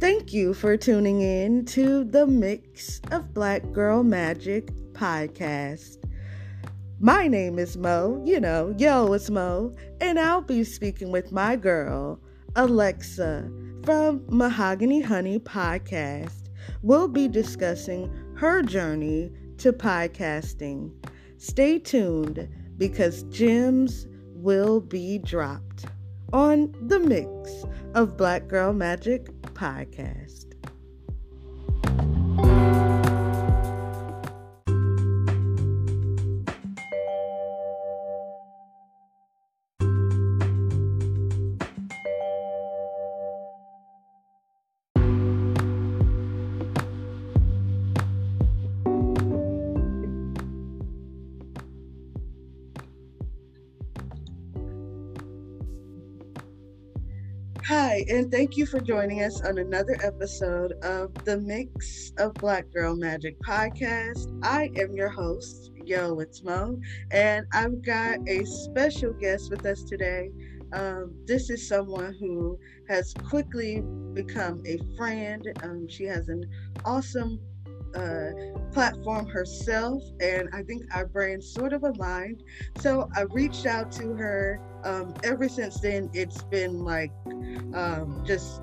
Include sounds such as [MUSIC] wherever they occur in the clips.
Thank you for tuning in to the Mix of Black Girl Magic podcast. My name is Mo, you know, yo, it's Mo, and I'll be speaking with my girl, Alexa, from Mahogany Honey Podcast. We'll be discussing her journey to podcasting. Stay tuned because gems will be dropped on the Mix of Black Girl Magic podcast. And thank you for joining us on another episode of the Mix of Black Girl Magic podcast. I am your host, Yo, it's Mo, and I've got a special guest with us today. Um, this is someone who has quickly become a friend. Um, she has an awesome uh, platform herself, and I think our brains sort of aligned. So I reached out to her. Um, ever since then, it's been like um, just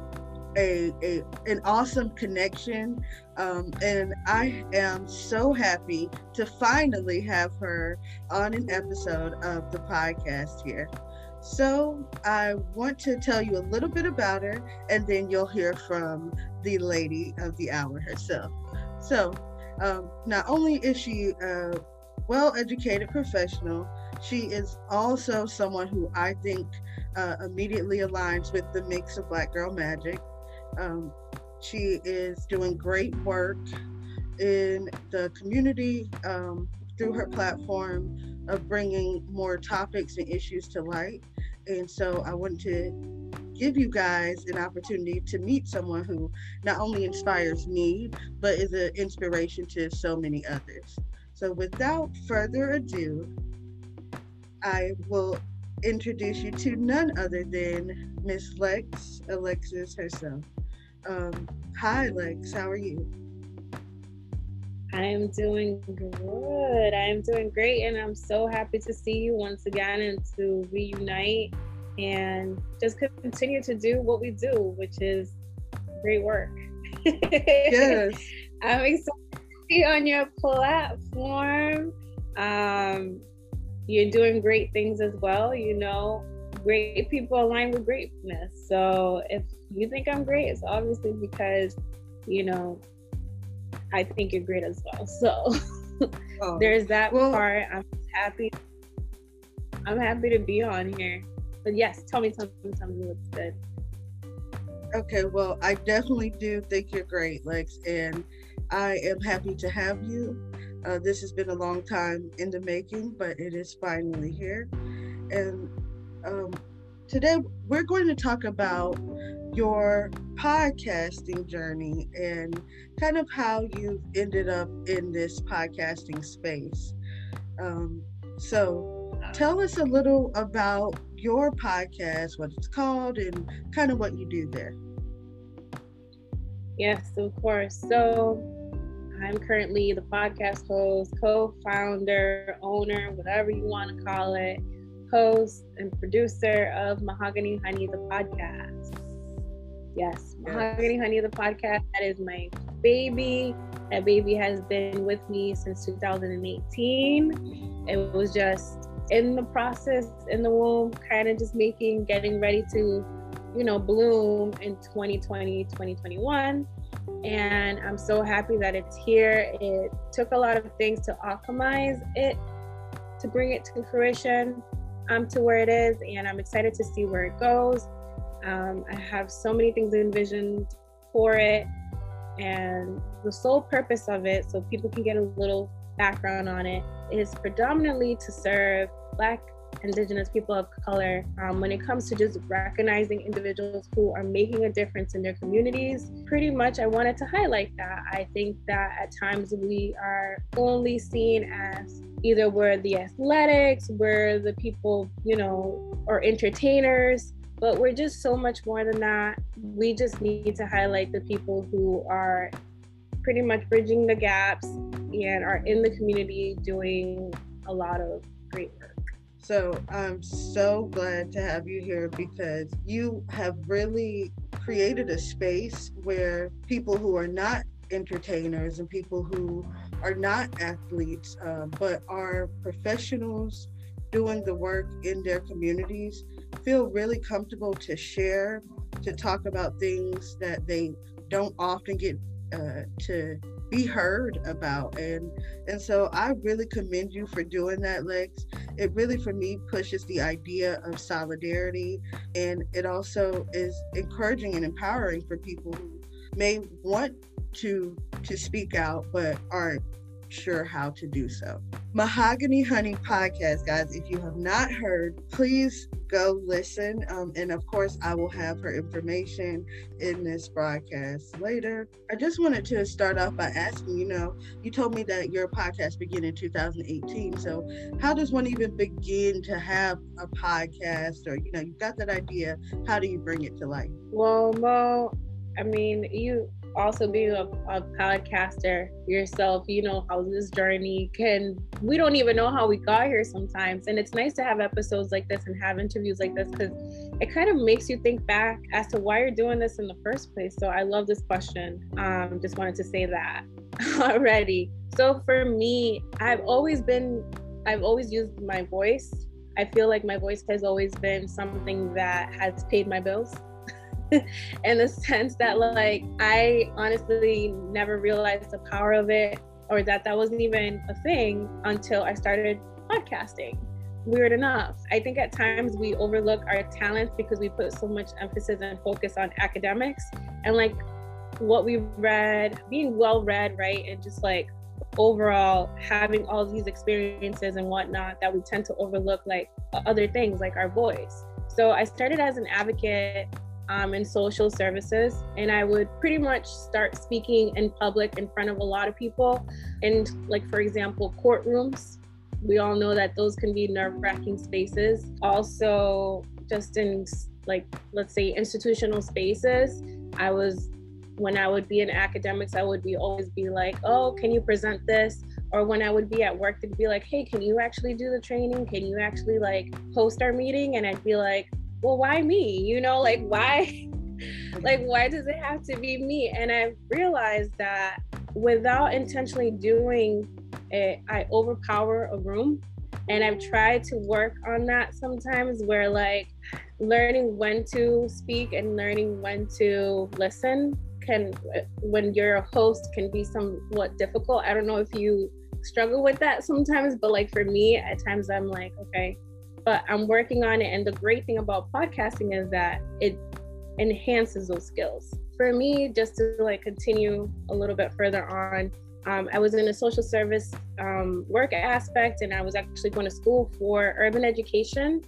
a, a an awesome connection, um, and I am so happy to finally have her on an episode of the podcast here. So I want to tell you a little bit about her, and then you'll hear from the lady of the hour herself. So, um, not only is she a well educated professional, she is also someone who I think uh, immediately aligns with the mix of Black Girl Magic. Um, she is doing great work in the community um, through her platform of bringing more topics and issues to light. And so I want to give you guys an opportunity to meet someone who not only inspires me, but is an inspiration to so many others. So without further ado, I will introduce you to none other than Miss Lex Alexis herself. Um, hi, Lex. How are you? I am doing good. I am doing great, and I'm so happy to see you once again and to reunite and just continue to do what we do, which is great work. Yes. [LAUGHS] I'm excited to be on your platform. Um, you're doing great things as well. You know, great people align with greatness. So if you think I'm great, it's obviously because, you know, I think you're great as well. [LAUGHS] So oh, there's that well, part. I'm happy. I'm happy to be on here. But yes, tell me, something, me, tell me what's good. Okay, well, I definitely do think you're great, Lex, and I am happy to have you. Uh, this has been a long time in the making, but it is finally here. And um, today we're going to talk about your podcasting journey and kind of how you've ended up in this podcasting space. Um, so, tell us a little about your podcast, what it's called, and kind of what you do there. Yes, of course. So, I'm currently the podcast host, co founder, owner, whatever you want to call it, host and producer of Mahogany Honey, the podcast. Yes, Mahogany Honey, the podcast. That is my baby. That baby has been with me since 2018. It was just in the process, in the womb, kind of just making, getting ready to, you know, bloom in 2020, 2021 and I'm so happy that it's here. It took a lot of things to optimize it to bring it to fruition um, to where it is, and I'm excited to see where it goes. Um, I have so many things envisioned for it, and the sole purpose of it, so people can get a little background on it, is predominantly to serve Black indigenous people of color um, when it comes to just recognizing individuals who are making a difference in their communities pretty much i wanted to highlight that i think that at times we are only seen as either we're the athletics we're the people you know or entertainers but we're just so much more than that. We just need to highlight the people who are pretty much bridging the gaps and are in the community doing a lot of great work. So I'm so glad to have you here because you have really created a space where people who are not entertainers and people who are not athletes uh, but are professionals doing the work in their communities feel really comfortable to share, to talk about things that they don't often get uh, to be heard about. And and so i really commend you for doing that lex. It really for me pushes the idea of solidarity. And it also is encouraging and empowering for people who may want to to speak out but aren't sure how to do so. Mahogany Honey podcast, guys. If you have not heard, please go listen. Um, and of course, I will have her information in this broadcast later. I just wanted to start off by asking you know, you told me that your podcast began in 2018. So, how does one even begin to have a podcast? Or, you know, you've got that idea. How do you bring it to life? Well, Mo, I mean, you also being a, a, podcaster yourself, you know how this journey can, we don't even know how we got here sometimes. And it's nice to have episodes like this and have interviews like this because it kind of makes you think back as to why you're doing this in the first place. So I love this question. Um, just wanted to say that [LAUGHS] already. So for me, I've always been, I've always used my voice. I feel like my voice has always been something that has paid my bills [LAUGHS] in the sense that like I honestly never realized the power of it or that that wasn't even a thing until I started podcasting. Weird enough. I think at times we overlook our talents because we put so much emphasis and focus on academics and like what we read, being well read, right? And just like overall having all these experiences and whatnot that we tend to overlook like other things like our voice. So I started as an advocate um, in social services. And I would pretty much start speaking in public in front of a lot of people. And, like, for example, courtrooms. We all know that those can be nerve wracking spaces. Also, just in, like, let's say institutional spaces, I was, when I would be in academics, I would be always be like, oh, can you present this? or when I would be at work, they'd be like, hey, can you actually do the training? Can you actually like host our meeting? And I'd be like, well, why me? You know, like mm-hmm. why [LAUGHS] like why does it have to be me? And I realized that without intentionally doing it, I overpower a room. And I've tried to work on that sometimes where like learning when to speak and learning when to listen can when you're a host can be somewhat difficult. I don't know if you struggle with that sometimes, but like for me, at times I'm like, okay, but I'm working on it. And the great thing about podcasting is that it enhances those skills. For me, just to like continue a little bit further on, um, I was in a social service um, work aspect and I was actually going to school for urban education.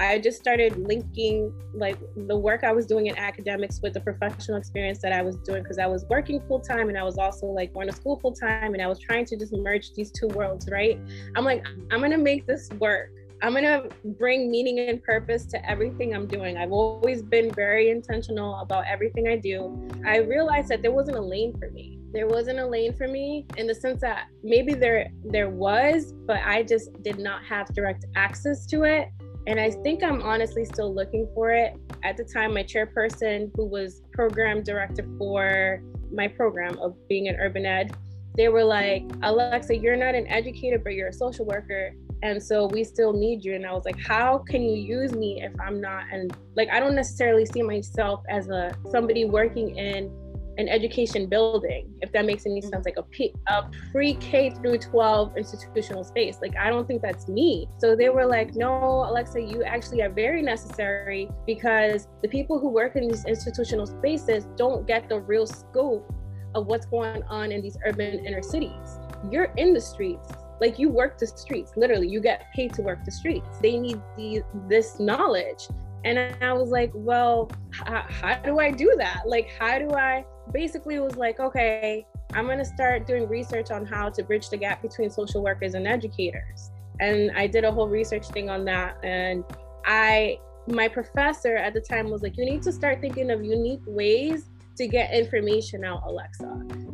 I just started linking like the work I was doing in academics with the professional experience that I was doing because I was working full time and I was also like going to school full time and I was trying to just merge these two worlds, right? I'm like, I'm gonna make this work. I'm to bring meaning and purpose to everything I'm doing. I've always been very intentional about everything I do. I realized that there wasn't a lane for me. There wasn't a lane for me in the sense that maybe there there was, but I just did not have direct access to it. And I think I'm honestly still looking for it. At the time, my chairperson, who was program director for my program of being an urban ed, they were like, Alexa, you're not an educator, but you're a social worker and so we still need you. And i was like how can you use me if i'm not? And like i don't necessarily see myself as a somebody working in an education building if that makes any sense. Like a, P, a pre-k through 12 institutional space. Like i don't think that's me. So they were like no alexa you actually are very necessary because the people who work in these institutional spaces don't get the real scope of what's going on in these urban inner cities. You're in the streets like you work the streets literally you get paid to work the streets. They need the, this knowledge. And i was like well how, how do i do that? Like how do i basically was like okay i'm going to start doing research on how to bridge the gap between social workers and educators. And i did a whole research thing on that. And i my professor at the time was like, you need to start thinking of unique ways to get information out, Alexa.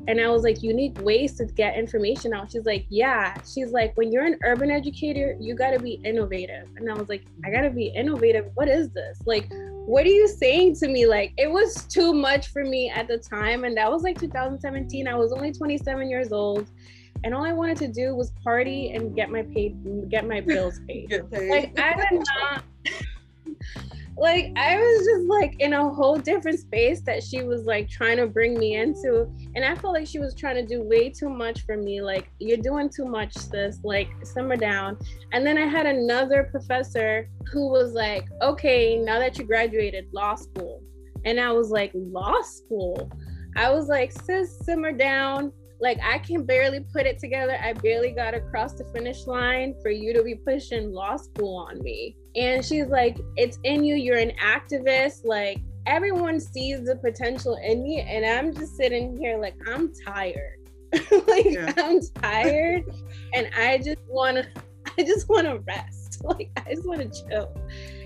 And I was like, unique ways to get information out. She's like, yeah. She's like, when you're an urban educator, you got to be innovative. And I was like, I got to be innovative. What is this? Like, what are you saying to me? Like, it was too much for me at the time. And that was like 2017. I was only 27 years old. And all I wanted to do was party and get my paid, get my bills paid. paid. Like, I did not [LAUGHS] like I was just like in a whole different space that she was like trying to bring me into. And I felt like she was trying to do way too much for me. Like, you're doing too much, sis. Like, simmer down. And then I had another professor who was like, okay, now that you graduated law school. And I was like, law school? I was like, sis, simmer down. Like, I can barely put it together. I barely got across the finish line for you to be pushing law school on me. And she's like, it's in you. You're an activist. Like, everyone sees the potential in me. And I'm just sitting here, like, I'm tired. [LAUGHS] like, yeah. I'm tired. and I just want to, [LAUGHS] I just want to rest. [LAUGHS] Like, I just want to chill.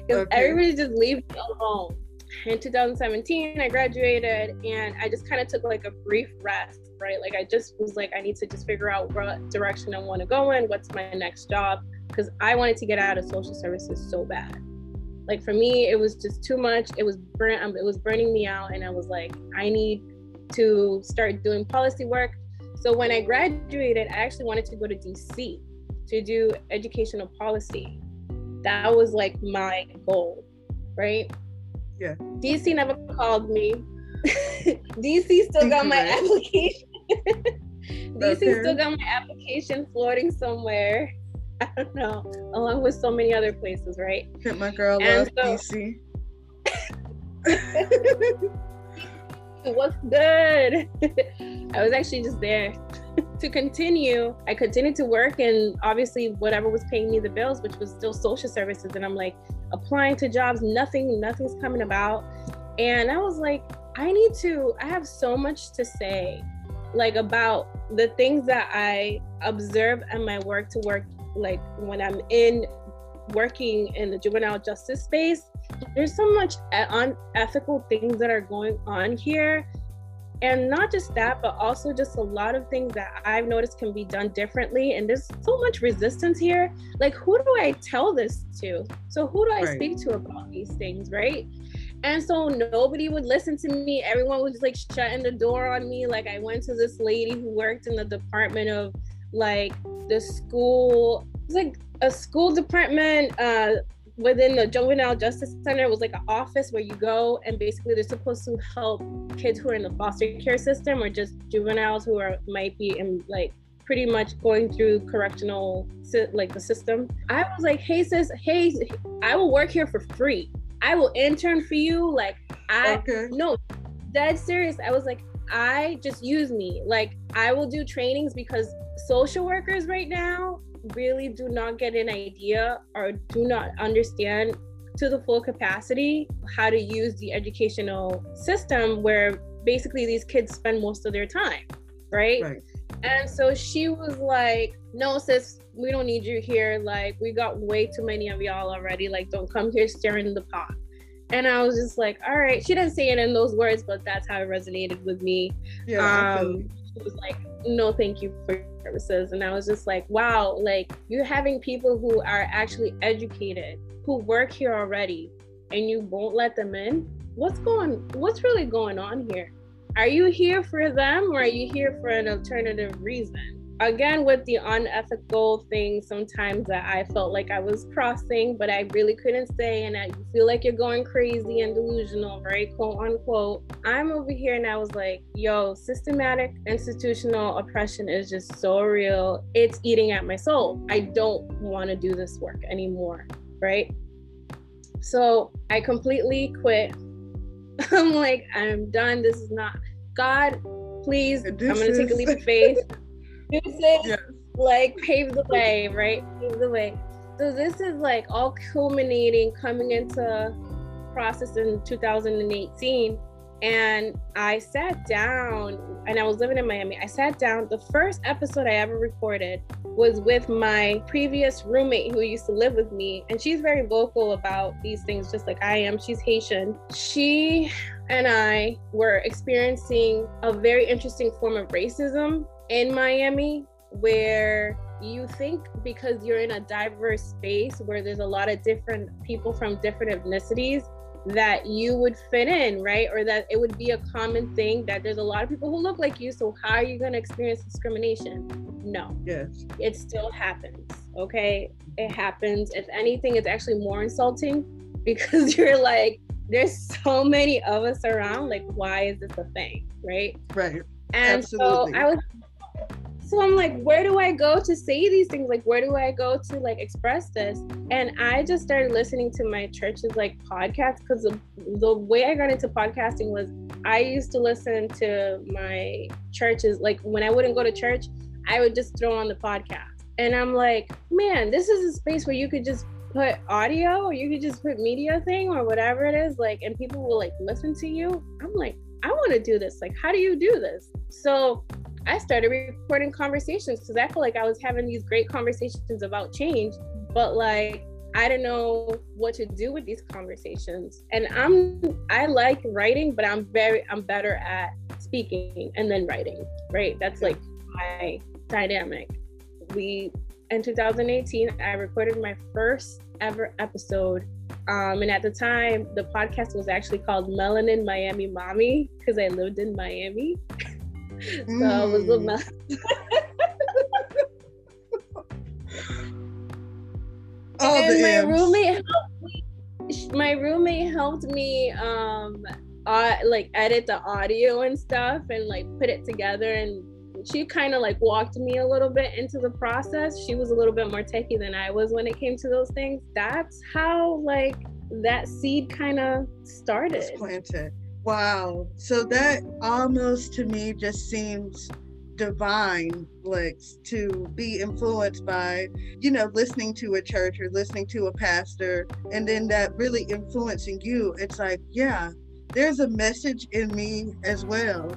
Because okay. everybody just leave me alone. In 2017, I graduated and I just kind of took like a brief rest right? Like I just was like, I need to just figure out what direction I want to go in, what's my next job, because I wanted to get out of social services so bad. Like for me, it was just too much. It was burn, um, it was burning me out, and I was like, I need to start doing policy work. So when I graduated, I actually wanted to go to DC to do educational policy. That was like my goal, right? Yeah. DC never called me. [LAUGHS] DC still got my application. [LAUGHS] DC still got my application floating somewhere. I don't know, along with so many other places, right? My girl loves so, DC. What's [LAUGHS] good? I was actually just there [LAUGHS] to continue. I continued to work and obviously whatever was paying me the bills, which was still social services. And I'm like applying to jobs, nothing, nothing's coming about. And I was like, I need to, I have so much to say, like about the things that I observe in my work to work, like when I'm in working in the juvenile justice space. There's so much unethical things that are going on here. And not just that, but also just a lot of things that I've noticed can be done differently. And there's so much resistance here. Like, who do I tell this to? So, who do I right. speak to about these things, right? And so nobody would listen to me. Everyone was like shutting the door on me. Like I went to this lady who worked in the department of like the school. It's like a school department uh, within the juvenile justice center. It was like an office where you go and basically they're supposed to help kids who are in the foster care system or just juveniles who are might be in like pretty much going through correctional like the system. I was like, hey sis, hey, I will work here for free I will intern for you. Like I okay. no, dead serious. I was like, I just use me. Like I will do trainings because social workers right now really do not get an idea or do not understand to the full capacity how to use the educational system where basically these kids spend most of their time right, right. and so she was like no sis we don't need you here. Like we got way too many of y'all already. Like don't come here stirring the pot. And i was just like all right. She didn't say it in those words but that's how it resonated with me. Yeah, um she was like no thank you for your services. And i was just like wow like you're having people who are actually educated who work here already and you won't let them in? What's going what's really going on here? Are you here for them or are you here for an alternative reason again with the unethical thing sometimes that i felt like i was crossing but i really couldn't say and i feel like you're going crazy and delusional right? Quote unquote. I'm over here and i was like yo systematic institutional oppression is just so real. It's eating at my soul. I don't want to do this work anymore right? So i completely quit. [LAUGHS] I'm like i'm done. This is not god please i'm gonna take a leap of faith [LAUGHS] music yes. like pave the way, right? Pave the way. So this is like all culminating coming into process in 2018 and I sat down and I was living in Miami. I sat down. The first episode I ever recorded was with my previous roommate who used to live with me, and she's very vocal about these things, just like I am. She's Haitian. She and I were experiencing a very interesting form of racism in Miami where you think because you're in a diverse space where there's a lot of different people from different ethnicities that you would fit in, right? Or that it would be a common thing that there's a lot of people who look like you. So how are you going to experience discrimination? No. Yes. It still happens. Okay. It happens. If anything, it's actually more insulting [LAUGHS] because you're like, there's so many of us around. Like, why is this a thing? Right. Right. And Absolutely. so I was so i'm like where do i go to say these things? Like where do i go to like express this? And i just started listening to my church's like podcast because the, the way i got into podcasting was i used to listen to my churches like when i wouldn't go to church i would just throw on the podcast. And i'm like man this is a space where you could just put audio or you could just put media thing or whatever it is like and people will like listen to you. I'm like i want to do this. Like how do you do this? So I started recording conversations because I feel like I was having these great conversations about change, but like I didn't know what to do with these conversations. And I'm I like writing, but I'm very I'm better at speaking and then writing, right? That's like my dynamic. We in 2018, I recorded my first ever episode. Um, and at the time, the podcast was actually called Melanin Miami Mommy because I lived in Miami. [LAUGHS] [LAUGHS] so mm. I was a mess. [LAUGHS] oh, and my M's. roommate helped me. My roommate helped me um uh, like edit the audio and stuff and like put it together and she kind of like walked me a little bit into the process. She was a little bit more techie than I was when it came to those things. That's how like that seed kind of started. Planted. Wow. So that almost to me just seems divine Lex to be influenced by you know listening to a church or listening to a pastor and then that really influencing you it's like yeah there's a message in me as well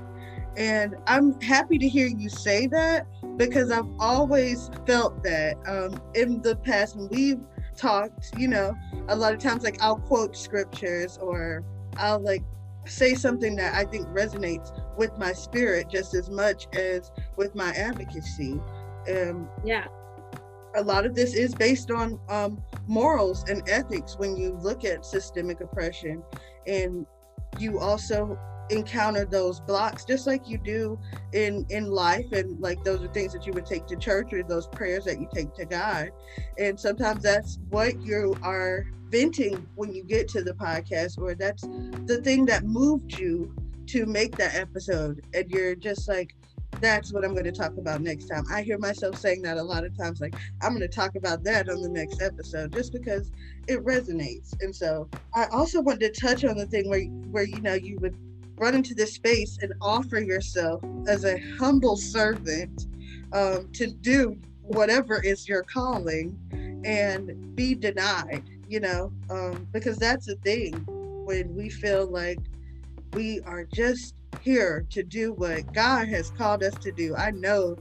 and i'm happy to hear you say that because i've always felt that um, in the past when we've talked you know a lot of times like i'll quote scriptures or i'll like say something that I think resonates with my spirit just as much as with my advocacy. Um, yeah. A lot of this is based on um, morals and ethics when you look at systemic oppression. And you also encounter those blocks just like you do in in life and like those are things that you would take to church or those prayers that you take to god and sometimes that's what you are venting when you get to the podcast or that's the thing that moved you to make that episode and you're just like that's what I'm going to talk about next time. I hear myself saying that a lot of times, like, I'm going to talk about that on the next episode just because it resonates. And so I also wanted to touch on the thing where, where, you know, you would run into this space and offer yourself as a humble servant um, to do whatever is your calling and be denied you know, um, because that's the thing when we feel like we are just here to do what God has called us to do. I know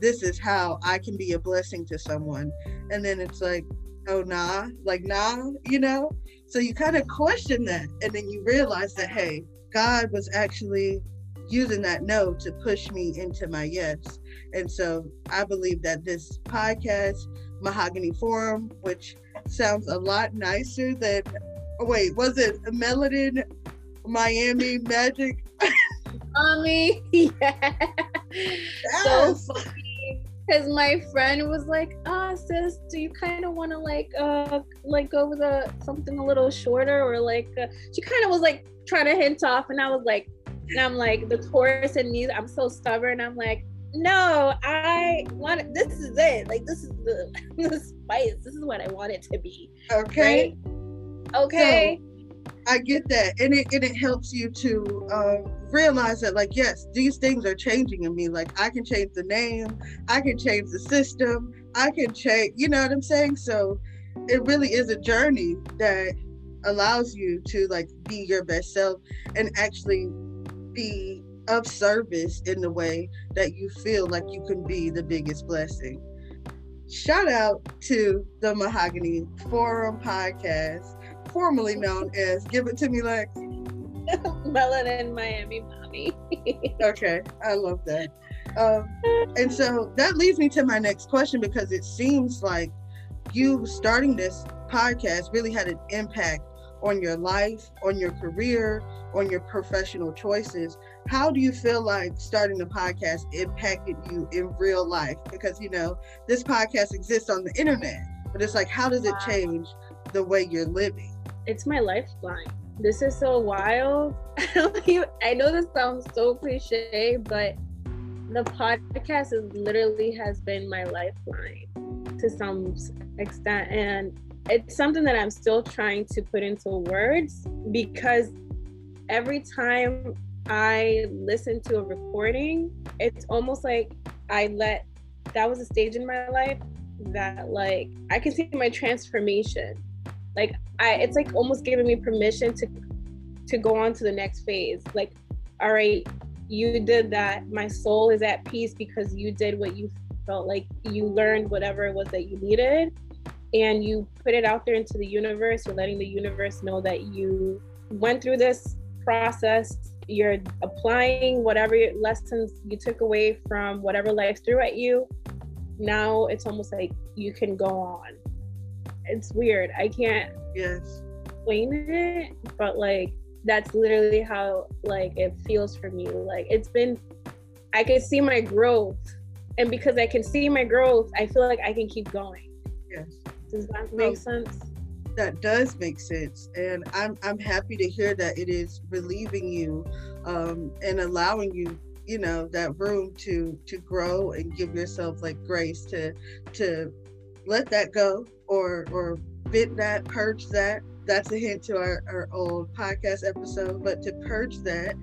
this is how I can be a blessing to someone. And then it's like, oh, nah, like, nah, you know? So you kind of question that. And then you realize that, hey, God was actually using that no to push me into my yes. And so I believe that this podcast, Mahogany Forum, which sounds a lot nicer than. Oh, wait, was it Melanin Miami Magic? [LAUGHS] Mommy, [LAUGHS] yeah. Yes. So funny. Because my friend was like, "Ah, oh, sis, do you kind of want to like, uh, like go with a something a little shorter, or like?" Uh, she kind of was like trying to hint off, and I was like, and I'm like, the Taurus and me, I'm so stubborn. I'm like, no, I want this is it. Like this is the, [LAUGHS] the spice. This is what I want it to be. Okay. Right? Okay. So, I get that. And it and it helps you to uh, realize that like yes, these things are changing in me. Like I can change the name, I can change the system, I can change you know what I'm saying? So it really is a journey that allows you to like be your best self and actually be of service in the way that you feel like you can be the biggest blessing. shout out to the Mahogany Forum podcast, formerly known as Give It To Me Lex. [LAUGHS] Melanin Miami Mommy. [LAUGHS] okay, I love that. Um, and so that leads me to my next question because it seems like you starting this podcast really had an impact on your life, on your career, on your professional choices. How do you feel like starting the podcast impacted you in real life? Because, you know, this podcast exists on the internet, but it's like, how does it change the way you're living? It's my lifeline. This is so wild. [LAUGHS] I know this sounds so cliche, but the podcast is literally has been my lifeline to some extent. And it's something that I'm still trying to put into words because every time I listen to a recording, it's almost like I let that was a stage in my life that like I can see my transformation. Like I it's like almost giving me permission to to go on to the next phase. Like, all right, you did that. My soul is at peace because you did what you felt like you learned whatever it was that you needed and you put it out there into the universe. You're letting the universe know that you went through this process. You're applying whatever lessons you took away from whatever life threw at you. Now it's almost like you can go on. It's weird. I can't yes explain it, but like that's literally how like it feels for me. Like it's been I can see my growth. And because I can see my growth, I feel like I can keep going. Yes. Does that make sense? That does make sense, and I'm I'm happy to hear that it is relieving you, um, and allowing you, you know, that room to to grow and give yourself like grace to to let that go or or bit that, purge that. That's a hint to our, our old podcast episode, but to purge that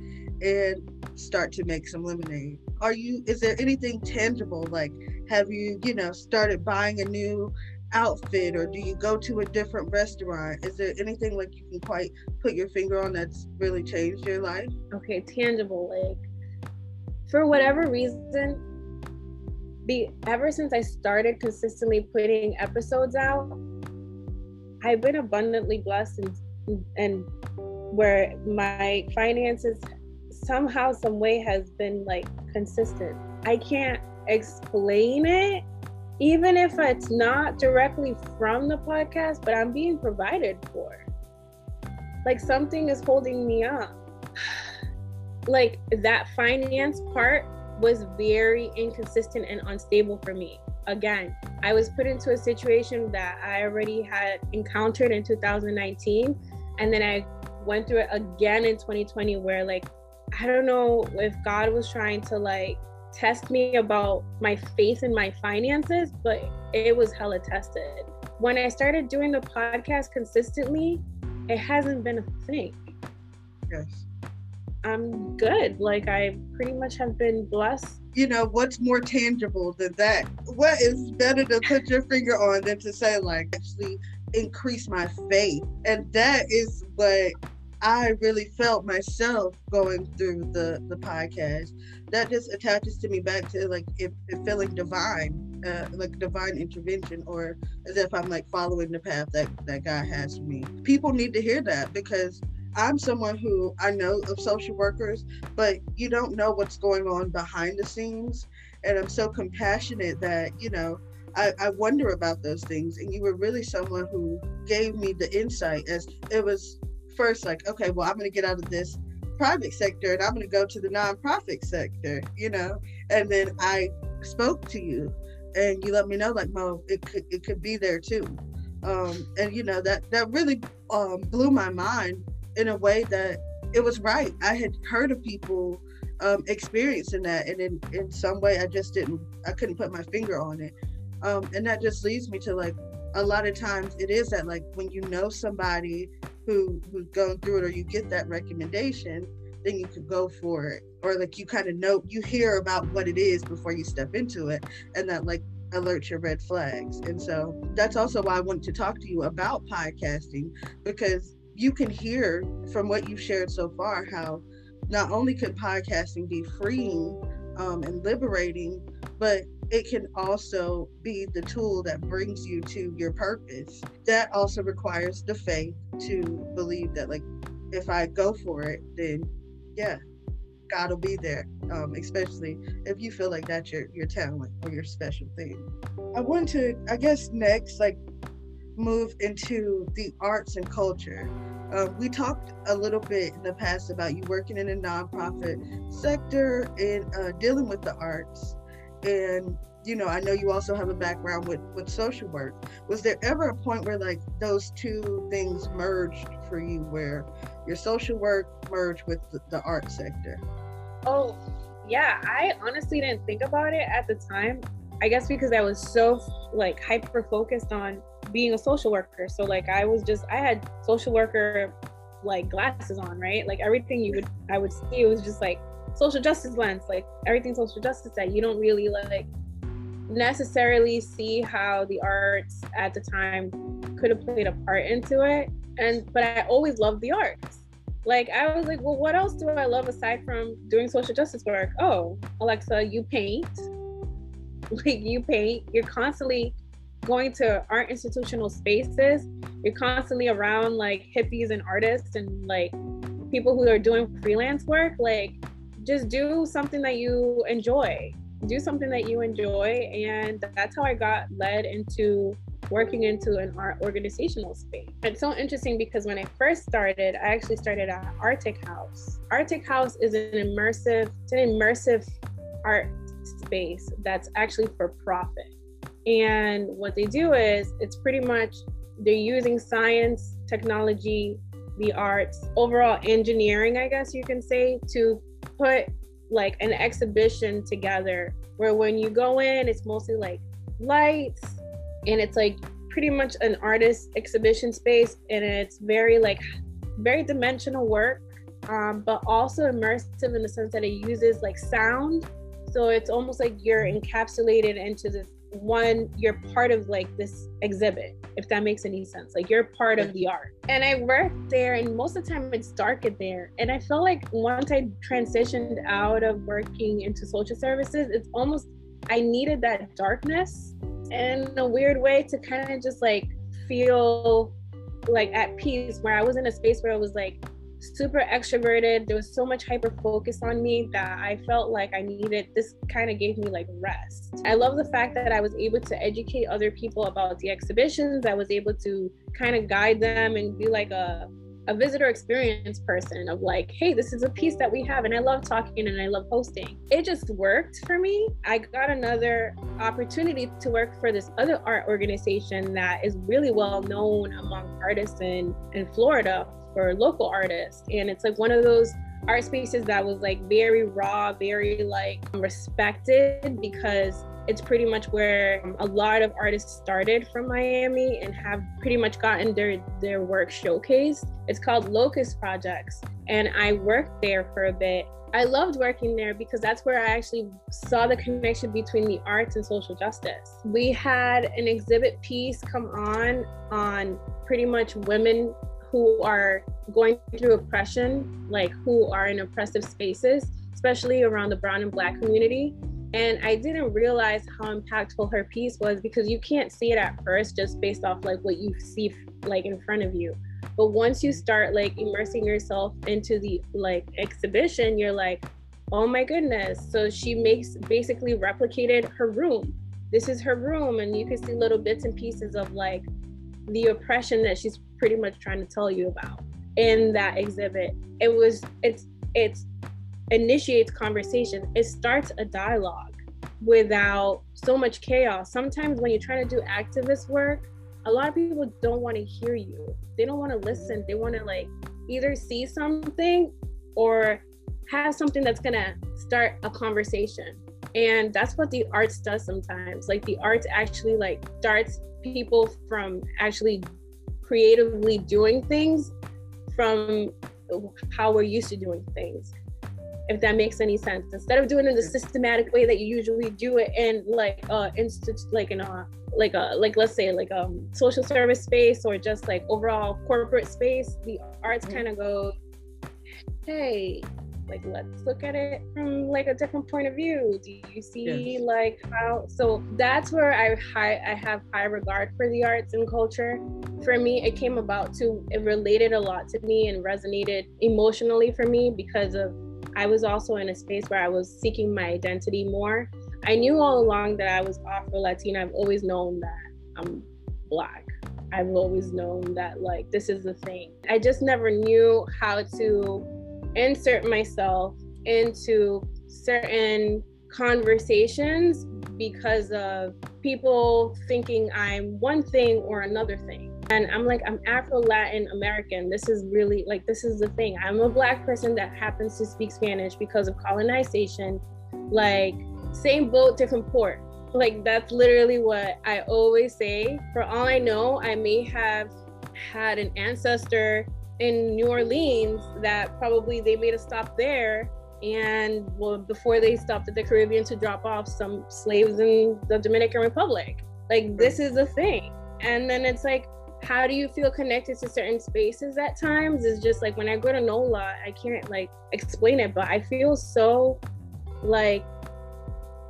and start to make some lemonade. Are you is there anything tangible like have you, you know, started buying a new outfit or do you go to a different restaurant? Is there anything like you can quite put your finger on that's really changed your life? Okay, tangible. Like for whatever reason, be ever since I started consistently putting episodes out, I've been abundantly blessed and and where my finances somehow some way has been like consistent. I can't explain it even if it's not directly from the podcast, but I'm being provided for. Like something is holding me up. [SIGHS] Like that finance part was very inconsistent and unstable for me. Again, I was put into a situation that I already had encountered in 2019. And then I went through it again in 2020, where like, I don't know if God was trying to like test me about my faith and my finances, but it was hella tested. When I started doing the podcast consistently, it hasn't been a thing. Yes. I'm good. Like I pretty much have been blessed. You know, what's more tangible than that? What is better to put your finger on than to say like actually increase my faith? And that is what I really felt myself going through the the podcast. That just attaches to me back to like it feeling divine, uh, like divine intervention, or as if I'm like following the path that that God has for me. People need to hear that because I'm someone who I know of social workers, but you don't know what's going on behind the scenes. And I'm so compassionate that you know I, I, wonder about those things. And you were really someone who gave me the insight as it was first like, okay, well, I'm going to get out of this private sector and I'm going to go to the nonprofit sector, you know? And then I spoke to you and you let me know like, Mo, it could, it could be there too. Um, and you know, that, that really um, blew my mind in a way that it was right. I had heard of people um, experiencing that. And in, in some way I just didn't, I couldn't put my finger on it. Um, and that just leads me to like, a lot of times it is that like when you know somebody who who's going through it or you get that recommendation then you could go for it or like you kind of know you hear about what it is before you step into it and that like alert your red flags and so that's also why i wanted to talk to you about podcasting because you can hear from what you've shared so far how not only could podcasting be freeing um, and liberating but it can also be the tool that brings you to your purpose. That also requires the faith to believe that, like, if I go for it, then yeah, God will be there. Um, especially if you feel like that's your your talent or your special thing. I want to, I guess, next like move into the arts and culture. Uh, we talked a little bit in the past about you working in a nonprofit sector and uh, dealing with the arts. And you know i know you also have a background with with social work. Was there ever a point where like those two things merged for you where your social work merged with the, the art sector? Oh yeah i honestly didn't think about it at the time. I guess because i was so like hyper focused on being a social worker so like i was just i had social worker like glasses on right like everything you would i would see it was just like social justice lens, like everything social justice that you don't really like necessarily see how the arts at the time could have played a part into it. And but I always loved the arts. Like I was like, well, what else do I love aside from doing social justice work? Oh, Alexa, you paint. [LAUGHS] Like you paint. You're constantly going to art institutional spaces. You're constantly around like hippies and artists and like people who are doing freelance work. Like just do something that you enjoy do something that you enjoy and that's how i got led into working into an art organizational space it's so interesting because when i first started i actually started at ARTECHOUSE arctic house is an immersive it's an immersive art space that's actually for profit and what they do is it's pretty much they're using science technology the arts overall engineering i guess you can say to put like an exhibition together. Where when you go in, it's mostly like lights and it's like pretty much an artist exhibition space and it's very like very dimensional work um, but also immersive in the sense that it uses like sound. So it's almost like you're encapsulated into this one you're part of like this exhibit if that makes any sense. Like you're part of the art. And i worked there and most of the time it's dark in there. And i felt like once i transitioned out of working into social services it's almost i needed that darkness in a weird way to kind of just like feel like at peace where i was in a space where i was like super extroverted. There was so much hyper focus on me that I felt like I needed this kind of gave me like rest. I love the fact that I was able to educate other people about the exhibitions. I was able to kind of guide them and be like a a visitor experience person of like, hey, this is a piece that we have, and I love talking and I love hosting. It just worked for me. I got another opportunity to work for this other art organization that is really well known among artists in, in Florida for local artists. And it's like one of those art spaces that was like very raw, very like respected because it's pretty much where um, a lot of artists started from Miami and have pretty much gotten their their work showcased. It's called Locust Projects and I worked there for a bit. I loved working there because that's where I actually saw the connection between the arts and social justice. We had an exhibit piece come on on pretty much women who are going through oppression, like who are in oppressive spaces, especially around the brown and black community. And I didn't realize how impactful her piece was because you can't see it at first just based off like what you see like in front of you. But once you start like immersing yourself into the like exhibition, you're like, oh my goodness. So she makes basically replicated her room. This is her room, and you can see little bits and pieces of like the oppression that she's pretty much trying to tell you about in that exhibit. It was it's it's initiates conversation. It starts a dialogue without so much chaos. Sometimes when you're trying to do activist work, a lot of people don't want to hear you. They don't want to listen. They want to like either see something or have something that's gonna start a conversation. And that's what the arts does sometimes. Like the arts actually like starts people from actually creatively doing things from how we're used to doing things if that makes any sense instead of doing it in the systematic way that you usually do it in like uh instant like in a like a like let's say like a um, social service space or just like overall corporate space the arts mm-hmm. kind of go hey like let's look at it from like a different point of view. Do you see yes. like how so that's where i high i have high regard for the arts and culture. For me it came about to it related a lot to me and resonated emotionally for me because of i was also in a space where i was seeking my identity more. I knew all along that i was afro latina. I've always known that i'm black. I've always known that like this is the thing. I just never knew how to insert myself into certain conversations because of people thinking I'm one thing or another thing. And I'm like, I'm Afro Latin American. This is really like, this is the thing. I'm a Black person that happens to speak Spanish because of colonization. Like, same boat, different port. Like that's literally what I always say. For all I know, I may have had an ancestor in New Orleans that probably they made a stop there and well before they stopped at the Caribbean to drop off some slaves in the Dominican Republic. Like this is a thing. And then it's like how do you feel connected to certain spaces at times is just like when I go to NOLA, I can't like explain it, but I feel so like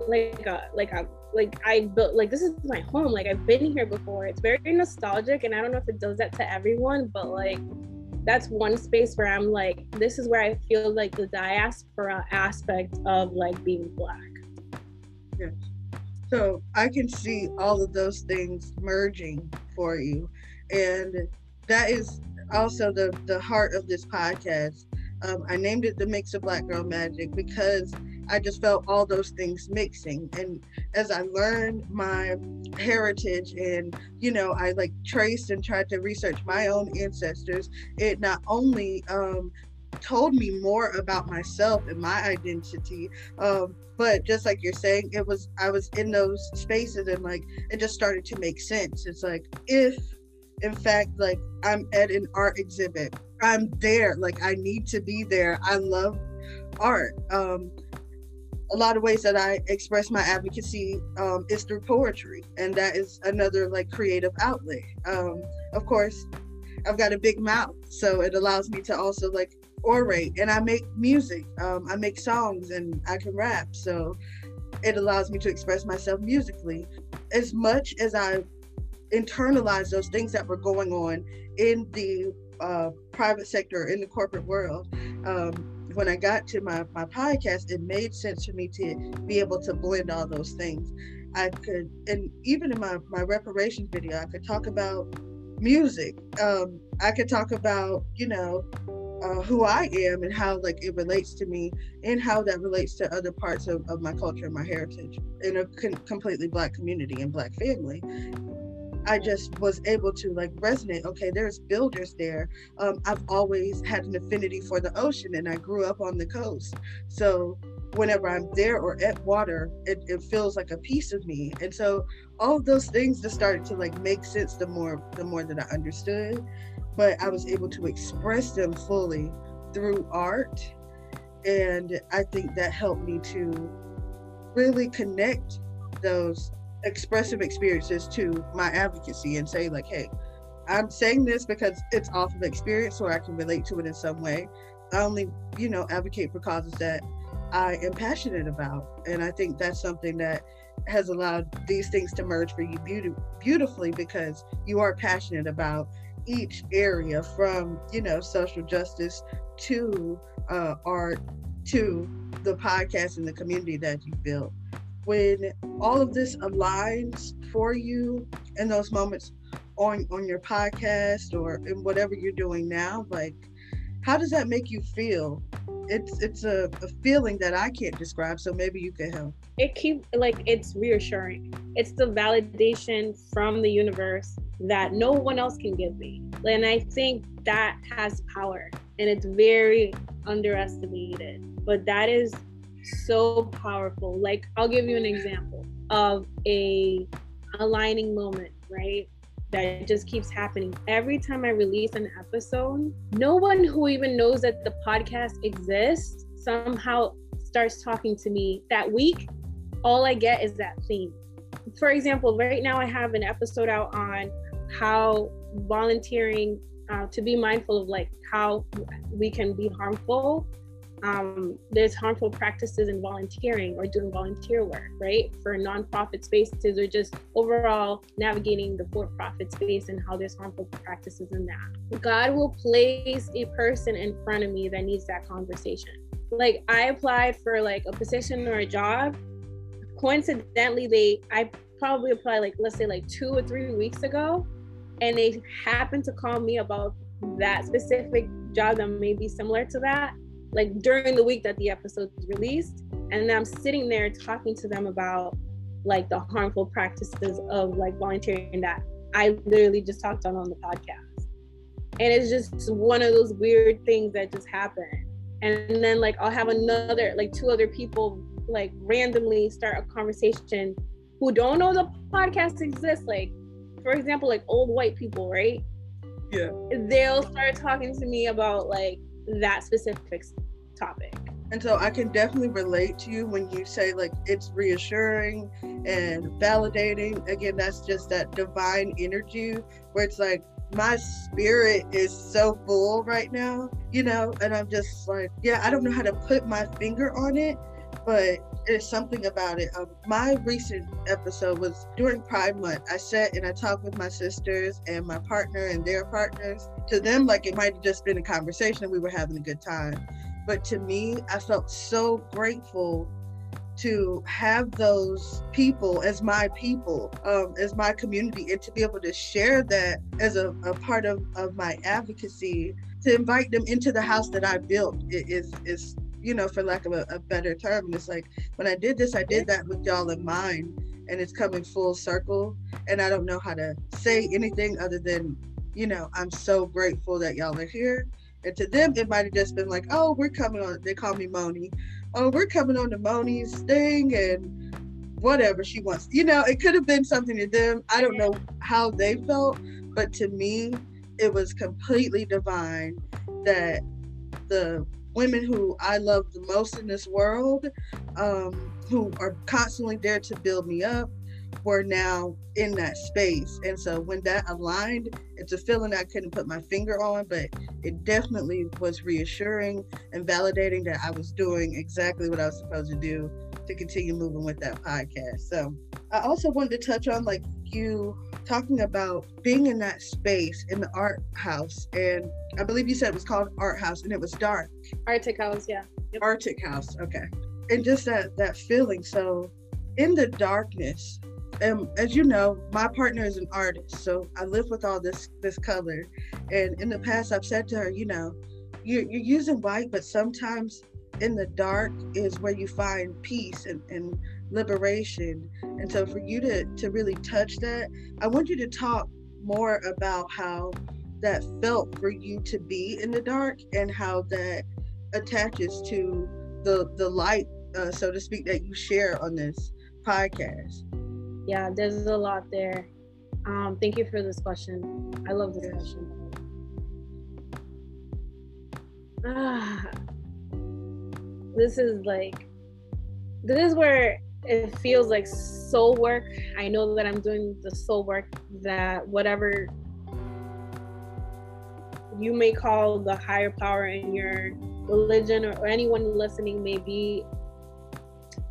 like a like a like I built like this is my home. Like I've been here before. It's very nostalgic and I don't know if it does that to everyone, but like that's one space where I'm like, this is where I feel like the diaspora aspect of like being black. Yes. So I can see all of those things merging for you. And that is also the the heart of this podcast. Um, I named it the mix of black girl magic because I just felt all those things mixing. And as I learned my heritage and, you know, I like traced and tried to research my own ancestors, it not only um, told me more about myself and my identity, um, but just like you're saying, it was, I was in those spaces and like it just started to make sense. It's like, if in fact, like I'm at an art exhibit, I'm there, like I need to be there. I love art. Um, a lot of ways that I express my advocacy um, is through poetry, and that is another like creative outlet. Um, of course, I've got a big mouth, so it allows me to also like orate, and I make music. Um, I make songs, and I can rap, so it allows me to express myself musically. As much as I internalize those things that were going on in the uh, private sector, in the corporate world. Um, when I got to my, my podcast, it made sense for me to be able to blend all those things. I could, and even in my, my reparations video, I could talk about music. Um, I could talk about, you know, uh, who I am and how like it relates to me and how that relates to other parts of, of my culture and my heritage in a con- completely black community and black family. I just was able to like resonate. Okay, there's builders there. Um, I've always had an affinity for the ocean, and I grew up on the coast. So whenever I'm there or at water, it, it feels like a piece of me. And so all those things just started to like make sense the more the more that I understood. But I was able to express them fully through art. And I think that helped me to really connect those expressive experiences to my advocacy and say like hey i'm saying this because it's off of experience or i can relate to it in some way. I only you know advocate for causes that i am passionate about. And i think that's something that has allowed these things to merge for you beautifully because you are passionate about each area from you know social justice to uh, art to the podcast and the community that you built when all of this aligns for you in those moments on on your podcast or in whatever you're doing now like how does that make you feel? It's it's a, a feeling that i can't describe so maybe you can help. It keeps like it's reassuring. It's the validation from the universe that no one else can give me. And i think that has power and it's very underestimated. But that is so powerful. Like I'll give you an example of a aligning moment, right? That just keeps happening. Every time I release an episode, no one who even knows that the podcast exists somehow starts talking to me that week. All I get is that theme. For example, right now I have an episode out on how volunteering uh, to be mindful of like how we can be harmful um, there's harmful practices in volunteering or doing volunteer work, right? For nonprofit spaces or just overall navigating the for profit space and how there's harmful practices in that. God will place a person in front of me that needs that conversation. Like I applied for like a position or a job. Coincidentally, they I probably applied like let's say like two or three weeks ago, and they happened to call me about that specific job that may be similar to that like during the week that the episode is released and i'm sitting there talking to them about like the harmful practices of like volunteering that i literally just talked on on the podcast. And it's just one of those weird things that just happen and then like i'll have another like two other people like randomly start a conversation who don't know the podcast exists. Like for example like old white people right? Yeah. They'll start talking to me about like that specific topic. And so I can definitely relate to you when you say like it's reassuring and validating. Again, that's just that divine energy where it's like my spirit is so full right now, you know, and I'm just like, yeah, I don't know how to put my finger on it, but there's something about it. Um, my recent episode was during Pride Month. I sat and I talked with my sisters and my partner and their partners. To them, like it might have just been a conversation we were having a good time. But to me, I felt so grateful to have those people as my people, um, as my community, and to be able to share that as a, a part of, of my advocacy, to invite them into the house that I built is is you know, for lack of a, a better term. And it's like when I did this, I did that with y'all in mind, and it's coming full circle. And I don't know how to say anything other than, you know, I'm so grateful that y'all are here. And to them, it might have just been like, oh, we're coming on. They call me Moni. Oh, we're coming on to Moni's thing and whatever she wants. You know, it could have been something to them. I don't know how they felt, but to me, it was completely divine that the women who I love the most in this world, um, who are constantly there to build me up, were now in that space. And so when that aligned, it's a feeling I couldn't put my finger on, but it definitely was reassuring and validating that I was doing exactly what I was supposed to do to continue moving with that podcast. So I also wanted to touch on like you talking about being in that space in the art house and i believe you said it was called art house and it was dark. ARTECHOUSE yeah. Yep. ARTECHOUSE okay. And just that that feeling. So in the darkness and as you know my partner is an artist so i live with all this this color. And in the past i've said to her you know you're, you're using white but sometimes in the dark is where you find peace and, and liberation. And so for you to to really touch that, I want you to talk more about how that felt for you to be in the dark and how that attaches to the the light, uh, so to speak, that you share on this podcast. Yeah, there's a lot there. Um, thank you for this question. I love this yes. question. [SIGHS] Ah, this is like, this is where it feels like soul work. I know that I'm doing the soul work that whatever you may call the higher power in your religion or, anyone listening may be,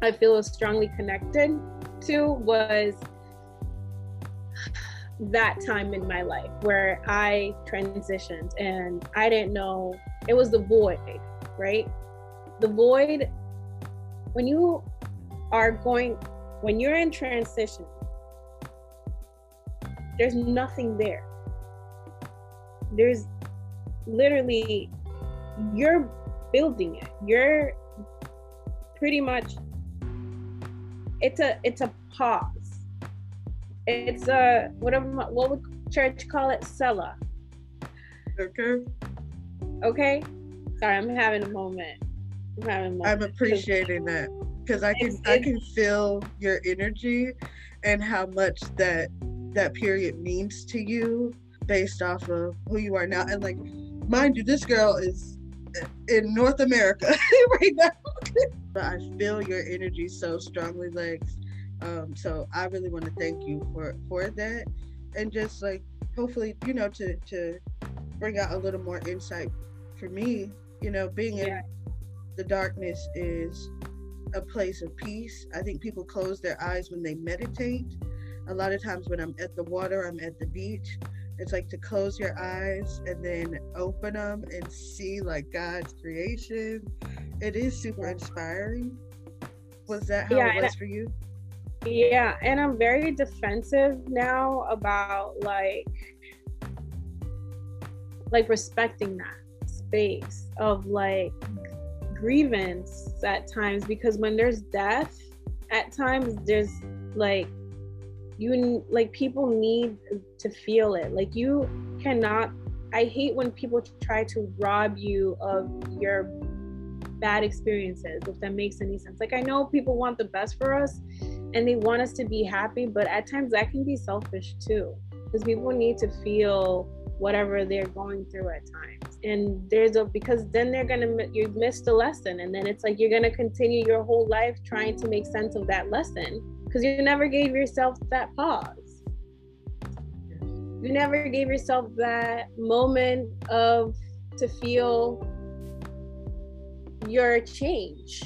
I feel strongly connected to was that time in my life where I transitioned and I didn't know it was the void, right? The void when you are going when you're in transition there's nothing there. There's literally you're building it. You're pretty much it's a it's a pause. It's a whatever what would church call it? Selah okay. Okay? Sorry i'm having a moment i'm [LAUGHS] i'm appreciating that because I can I can feel your energy and how much that that period means to you based off of who you are now. And like, mind you, this girl is in North America [LAUGHS] right now. [LAUGHS] but I feel your energy so strongly, Lex. Um, so I really want to thank you for for that, and just like hopefully, you know, to to bring out a little more insight for me. You know, being in the darkness is a place of peace. I think people close their eyes when they meditate. A lot of times when I'm at the water, I'm at the beach. It's like to close your eyes and then open them and see like God's creation. It is super inspiring. Was that how yeah, it was for you? Yeah, and I'm very defensive now about like like respecting that space of like grievance at times because when there's death at times there's like you like people need to feel it. Like you cannot i hate when people try to rob you of your bad experiences if that makes any sense. Like i know people want the best for us and they want us to be happy but at times that can be selfish too because people need to feel whatever they're going through at times. And there's a because then they're gonna you miss the lesson. And then it's like you're gonna continue your whole life trying to make sense of that lesson because you never gave yourself that pause. You never gave yourself that moment of to feel your change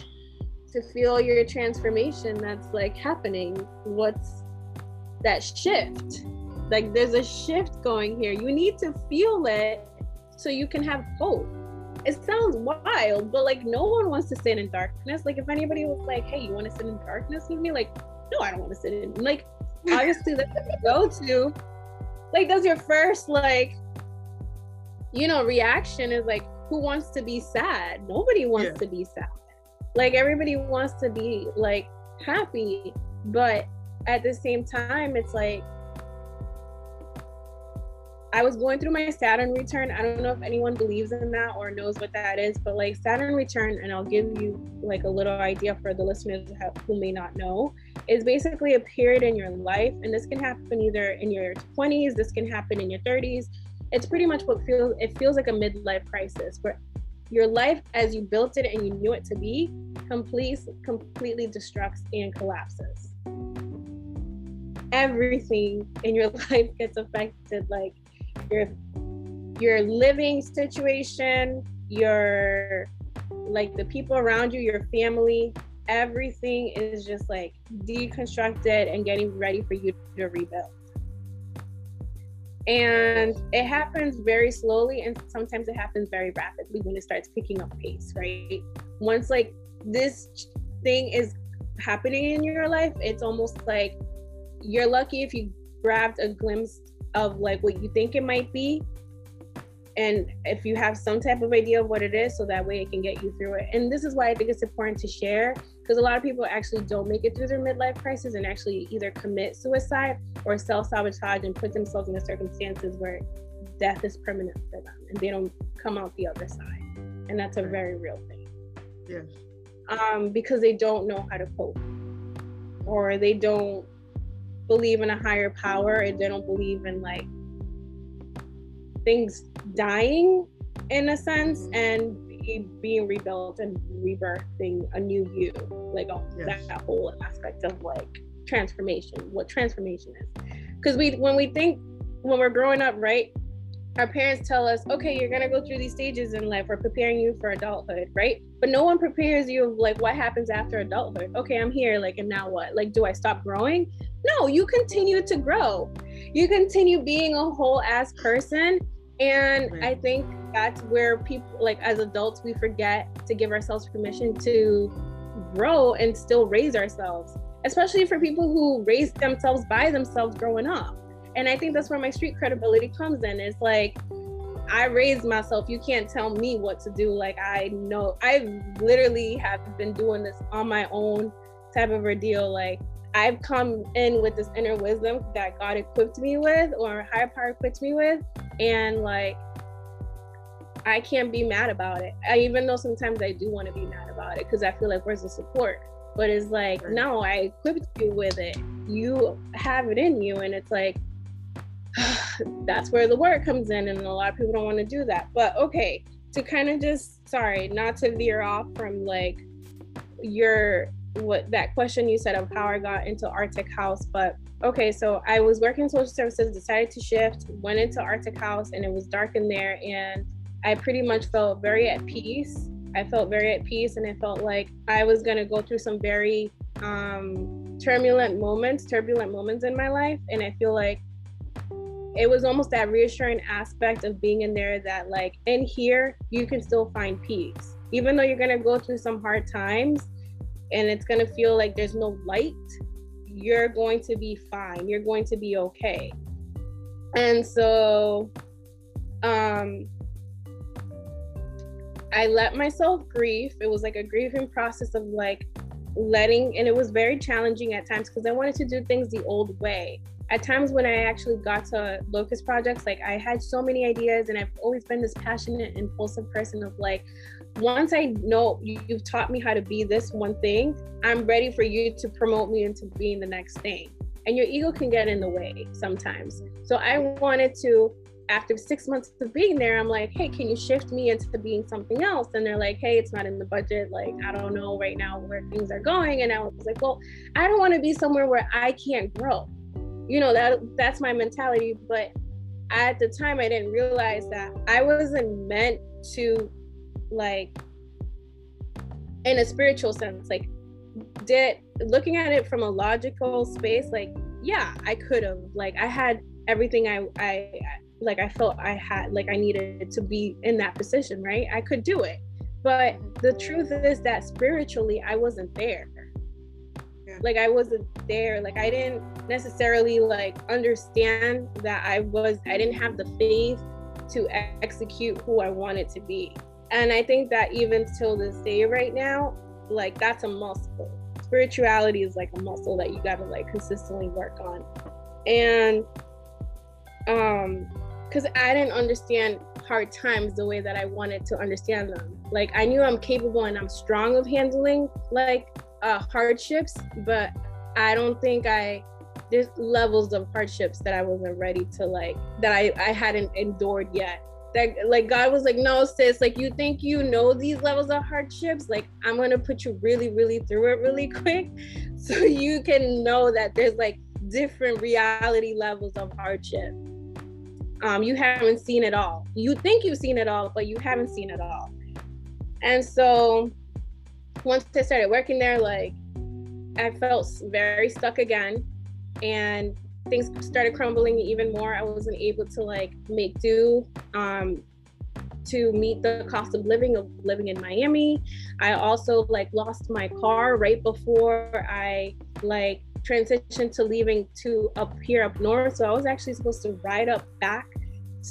to feel your transformation that's like happening. What's that shift like there's a shift going here. You need to feel it so you can have hope. It sounds wild but like no one wants to sit in darkness. Like if anybody was like hey you want to sit in darkness with me? Like no i don't want to sit in like obviously that's you go to. Like that's your first like you know reaction is like who wants to be sad? Nobody wants yeah. to be sad. Like everybody wants to be like happy but at the same time it's like I was going through my Saturn return. I don't know if anyone believes in that or knows what that is, but like Saturn return, and I'll give you like a little idea for the listeners who may not know, is basically a period in your life, and this can happen either in your 20s, this can happen in your 30s. It's pretty much what feels it feels like a midlife crisis where your life as you built it and you knew it to be complete, completely destructs and collapses. Everything in your [LAUGHS] life gets affected, like your your living situation, your like the people around you, your family, everything is just like deconstructed and getting ready for you to rebuild. And it happens very slowly and sometimes it happens very rapidly when it starts picking up pace right? Once like this thing is happening in your life it's almost like you're lucky if you grabbed a glimpse of like what you think it might be. And if you have some type of idea of what it is so that way it can get you through it. And this is why i think it's important to share because a lot of people actually don't make it through their midlife crisis and actually either commit suicide or self-sabotage and put themselves in the circumstances where death is permanent for them and they don't come out the other side. And that's a very real thing. Yes. Um, because they don't know how to cope. Or they don't believe in a higher power and they don't believe in like things dying in a sense and being rebuilt and rebirthing a new you like yes. that, that whole aspect of like transformation what transformation is. Because we when we think when we're growing up right our parents tell us okay you're gonna go through these stages in life. We're preparing you for adulthood right? But no one prepares you of like what happens after adulthood. Okay i'm here like and now what? Like do i stop growing no you continue to grow. You continue being a whole ass person. And right. i think that's where people like as adults we forget to give ourselves permission to grow and still raise ourselves especially for people who raised themselves by themselves growing up. And i think that's where my street credibility comes in. It's like i raised myself. You can't tell me what to do. Like i know i literally have been doing this on my own type of ordeal. Like I've come in with this inner wisdom that God equipped me with or higher power equipped me with. And like, I can't be mad about it. I, even though sometimes I do want to be mad about it because I feel like where's the support? But it's like, right. no, I equipped you with it. You have it in you. And it's like, [SIGHS] that's where the work comes in. And a lot of people don't want to do that. But okay, to kind of just, sorry, not to veer off from like your what that question you said of how I got into ARTECHOUSE, but okay, so I was working social services, decided to shift, went into ARTECHOUSE, and it was dark in there, and I pretty much felt very at peace I felt very at peace and I felt like I was to go through some very um, turbulent moments, turbulent moments in my life. And I feel like it was almost that reassuring aspect of being in there that, like, in here, you can still find peace. Even though you're going to go through some hard times and it's going to feel like there's no light, you're going to be fine. You're going to be okay. And so, um, I let myself grieve. It was like a grieving process of like letting, and it was very challenging at times because I wanted to do things the old way. At times when I actually got to Locust Projects, like I had so many ideas, and I've always been this passionate, impulsive person of like, once I know you, have taught me how to be this one thing, I'm ready for you to promote me into being the next thing. And your ego can get in the way sometimes. So I wanted to after six months of being there, I'm like, hey, can you shift me into being something else? And they're like, hey, it's not in the budget. Like, I don't know right now where things are going. And I was like, well, I don't want to be somewhere where I can't grow. You know, that that's my mentality. But at the time I didn't realize that I wasn't meant to like in a spiritual sense, like did looking at it from a logical space, like, yeah, I could have. Like I had everything I I like I felt I had like I needed to be in that position, right? I could do it. But the truth is that spiritually I wasn't there. Yeah. Like I wasn't there. Like I didn't necessarily like understand that I was I didn't have the faith to execute who I wanted to be. And I think that even till this day right now, like that's a muscle. Spirituality is like a muscle that you gotta like consistently work on. And um because I didn't understand hard times the way that I wanted to understand them. Like I knew I'm capable and I'm strong of handling like uh, hardships, but I don't think I there's levels of hardships that I wasn't ready to like that I I hadn't endured yet. That like God was like, no, sis, like you think you know these levels of hardships? Like I'm gonna put you really, really through it really [LAUGHS] quick, so you can know that there's like different reality levels of hardship um, you haven't seen it all. You think you've seen it all, but you haven't seen it all. And so once I started working there, like I felt very stuck again. And things started crumbling even more. I wasn't able to like make do um, to meet the cost of living of living in Miami. I also like lost my car right before I like transitioned to leaving to up here up north. So I was actually supposed to ride up back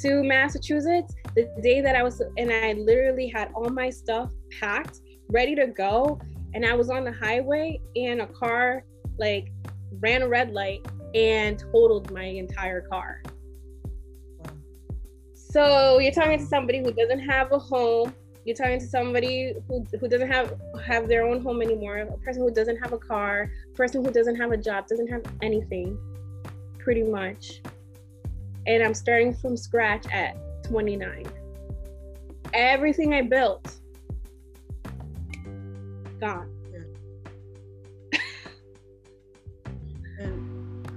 to Massachusetts the day that I was, and I literally had all my stuff packed, ready to go. And I was on the highway, and a car like ran a red light and totaled my entire car. So you're talking to somebody who doesn't have a home. You're talking to somebody who, who doesn't have have their own home anymore. A person who doesn't have a car. A person who doesn't have a job. Doesn't have anything. Pretty much and I'm starting from scratch at 29. Everything I built, gone.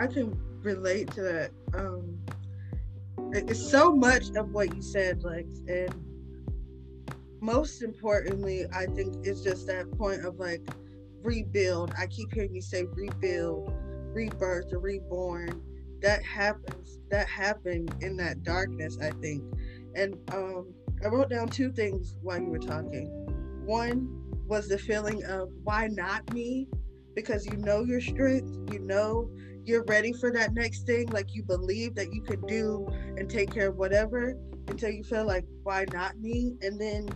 I can relate to that. Um, it's so much of what you said, like, and most importantly, I think it's just that point of like rebuild. I keep hearing you say rebuild, rebirth, or reborn that happens that happened in that darkness i think and um, i wrote down two things while you were talking one was the feeling of why not me because you know your strength you know you're ready for that next thing like you believe that you can do and take care of whatever until you feel like why not me and then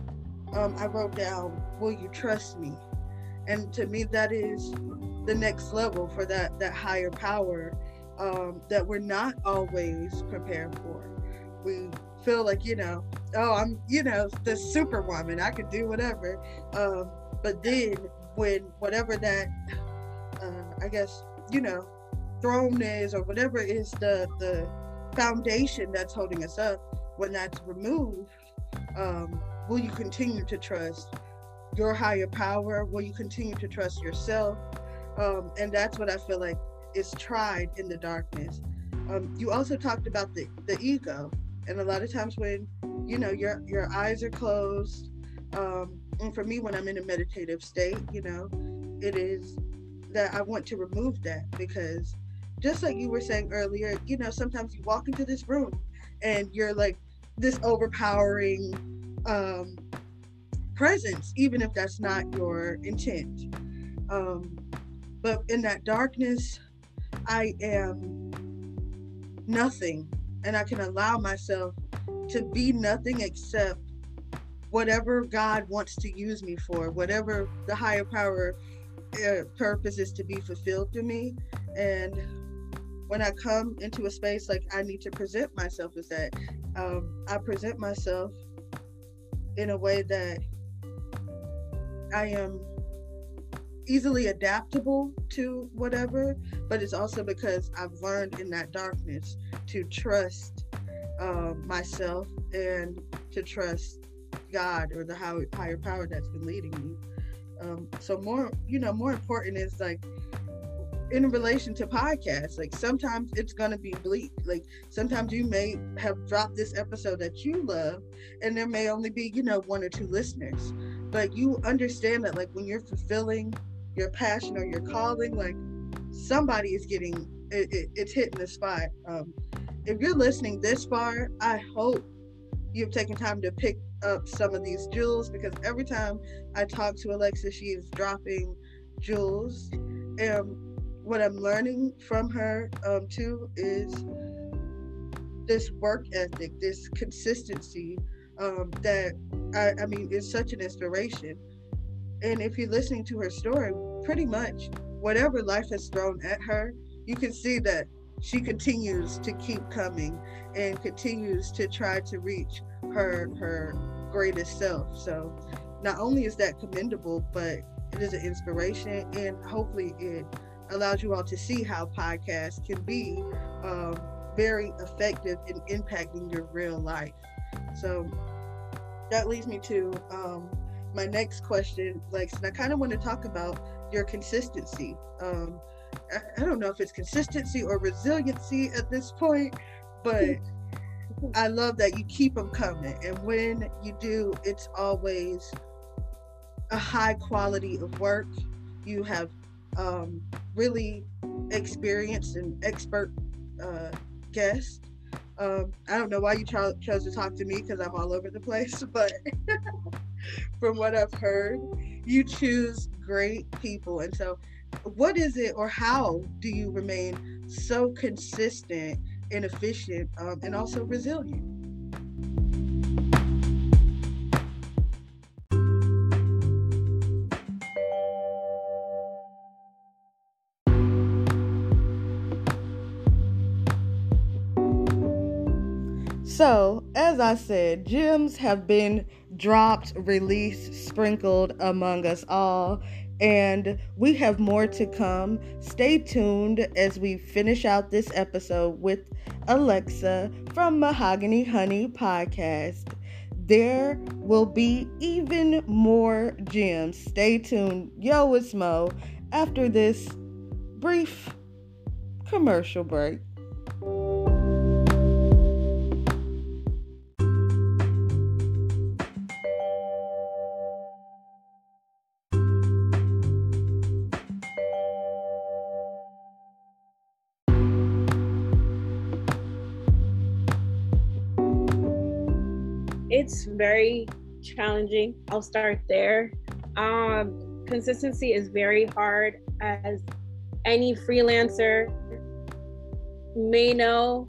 um, i wrote down will you trust me and to me that is the next level for that that higher power um, that we're not always prepared for. We feel like, you know, oh, I'm, you know, the superwoman, I could do whatever. Um, but then when whatever that, uh, I guess, you know, throne is or whatever is the, the foundation that's holding us up, when that's removed, um, will you continue to trust your higher power? Will you continue to trust yourself? Um, and that's what I feel like is tried in the darkness. Um, you also talked about the, the ego, and a lot of times when you know your your eyes are closed, Um, and for me, when I'm in a meditative state, you know, it is that I want to remove that because just like you were saying earlier, you know, sometimes you walk into this room and you're like this overpowering um, presence, even if that's not your intent. Um, but in that darkness, I am nothing, and I can allow myself to be nothing except whatever God wants to use me for, whatever the higher power uh, purpose is to be fulfilled to me. And when I come into a space like I need to present myself is that, um, I present myself in a way that I am easily adaptable to whatever, but it's also because I've learned in that darkness to trust um, myself and to trust God or the higher power that's been leading me. Um, so more, you know, more important is like in relation to podcasts, like sometimes it's gonna be bleak. Like sometimes you may have dropped this episode that you love, and there may only be, you know, one or two listeners. But you understand that like when you're fulfilling your passion or your calling, like somebody is getting it, it, it's hitting the spot. Um, if you're listening this far, I hope you've taken time to pick up some of these jewels because every time I talk to Alexa, she is dropping jewels. And what I'm learning from her um, too is this work ethic, this consistency um, that I, I mean is such an inspiration. And if you're listening to her story, pretty much whatever life has thrown at her, you can see that she continues to keep coming and continues to try to reach her her greatest self. So not only is that commendable, but it is an inspiration and hopefully it allows you all to see how podcasts can be um, very effective in impacting your real life. So that leads me to um, my next question, Lex, and I kind of want to talk about your consistency. Um, I, I don't know if it's consistency or resiliency at this point, but [LAUGHS] I love that you keep them coming. And when you do, it's always a high quality of work. You have um, really experienced and expert uh, guests. Um, I don't know why you cho- chose to talk to me because I'm all over the place, [LAUGHS] but [LAUGHS] from what I've heard, you choose great people. And so, what is it, or how do you remain so consistent and efficient um, and also resilient? So, as I said, gems have been dropped, released, sprinkled among us all, and we have more to come. Stay tuned as we finish out this episode with Alexa from Mahogany Honey Podcast. There will be even more gems. Stay tuned. Yo, it's Mo. After this brief commercial break. It's very challenging. I'll start there. Um, consistency is very hard, as any freelancer may know.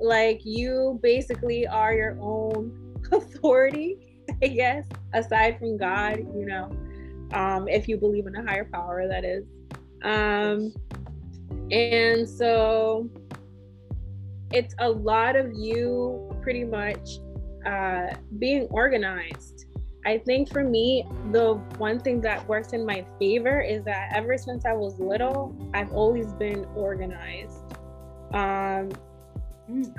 Like, you basically are your own [LAUGHS] authority, I guess, aside from God, you know, um, if you believe in a higher power, that is. Um, and so it's a lot of you pretty much uh, being organized. I think for me, the one thing that works in my favor is that ever since I was little, I've always been organized. Um.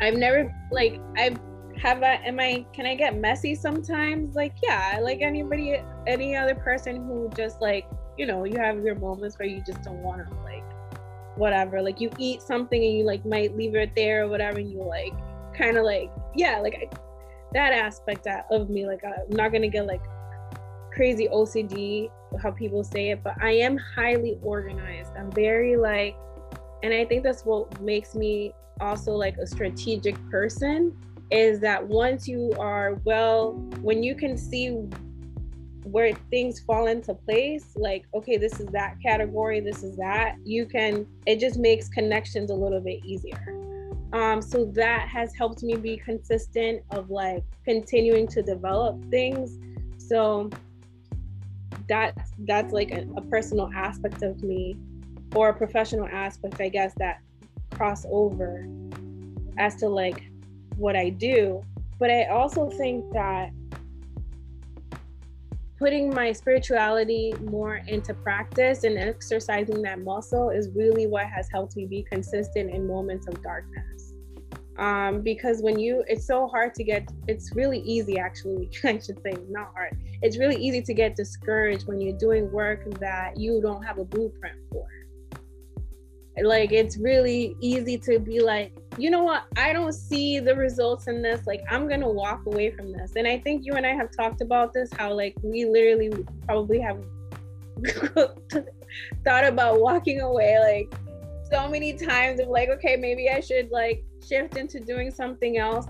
I've never like I've have a am I can I get messy sometimes? Like yeah, like anybody any other person who just like you know you have your moments where you just don't want to like whatever like you eat something and you like might leave it there or whatever and you like kind of like yeah like that aspect of me like i'm not gonna get like crazy OCD, how people say it, but I am highly organized. I'm very like, and I think that's what makes me also like a strategic person is that once you are well, when you can see where things fall into place, like, okay, this is that category, this is that, you can, it just makes connections a little bit easier. Um, so that has helped me be consistent of like continuing to develop things. So that that's like a, a personal aspect of me or a professional aspect, I guess, that cross over as to like what I do. But I also think that putting my spirituality more into practice and exercising that muscle is really what has helped me be consistent in moments of darkness. Um, because when you, it's so hard to get, it's really easy actually, [LAUGHS] I should say, not hard. It's really easy to get discouraged when you're doing work that you don't have a blueprint for. Like it's really easy to be like you know what? I don't see the results in this. Like i'm gonna walk away from this. And i think you and i have talked about this how like we literally probably have [LAUGHS] thought about walking away like so many times of like okay maybe i should like shift into doing something else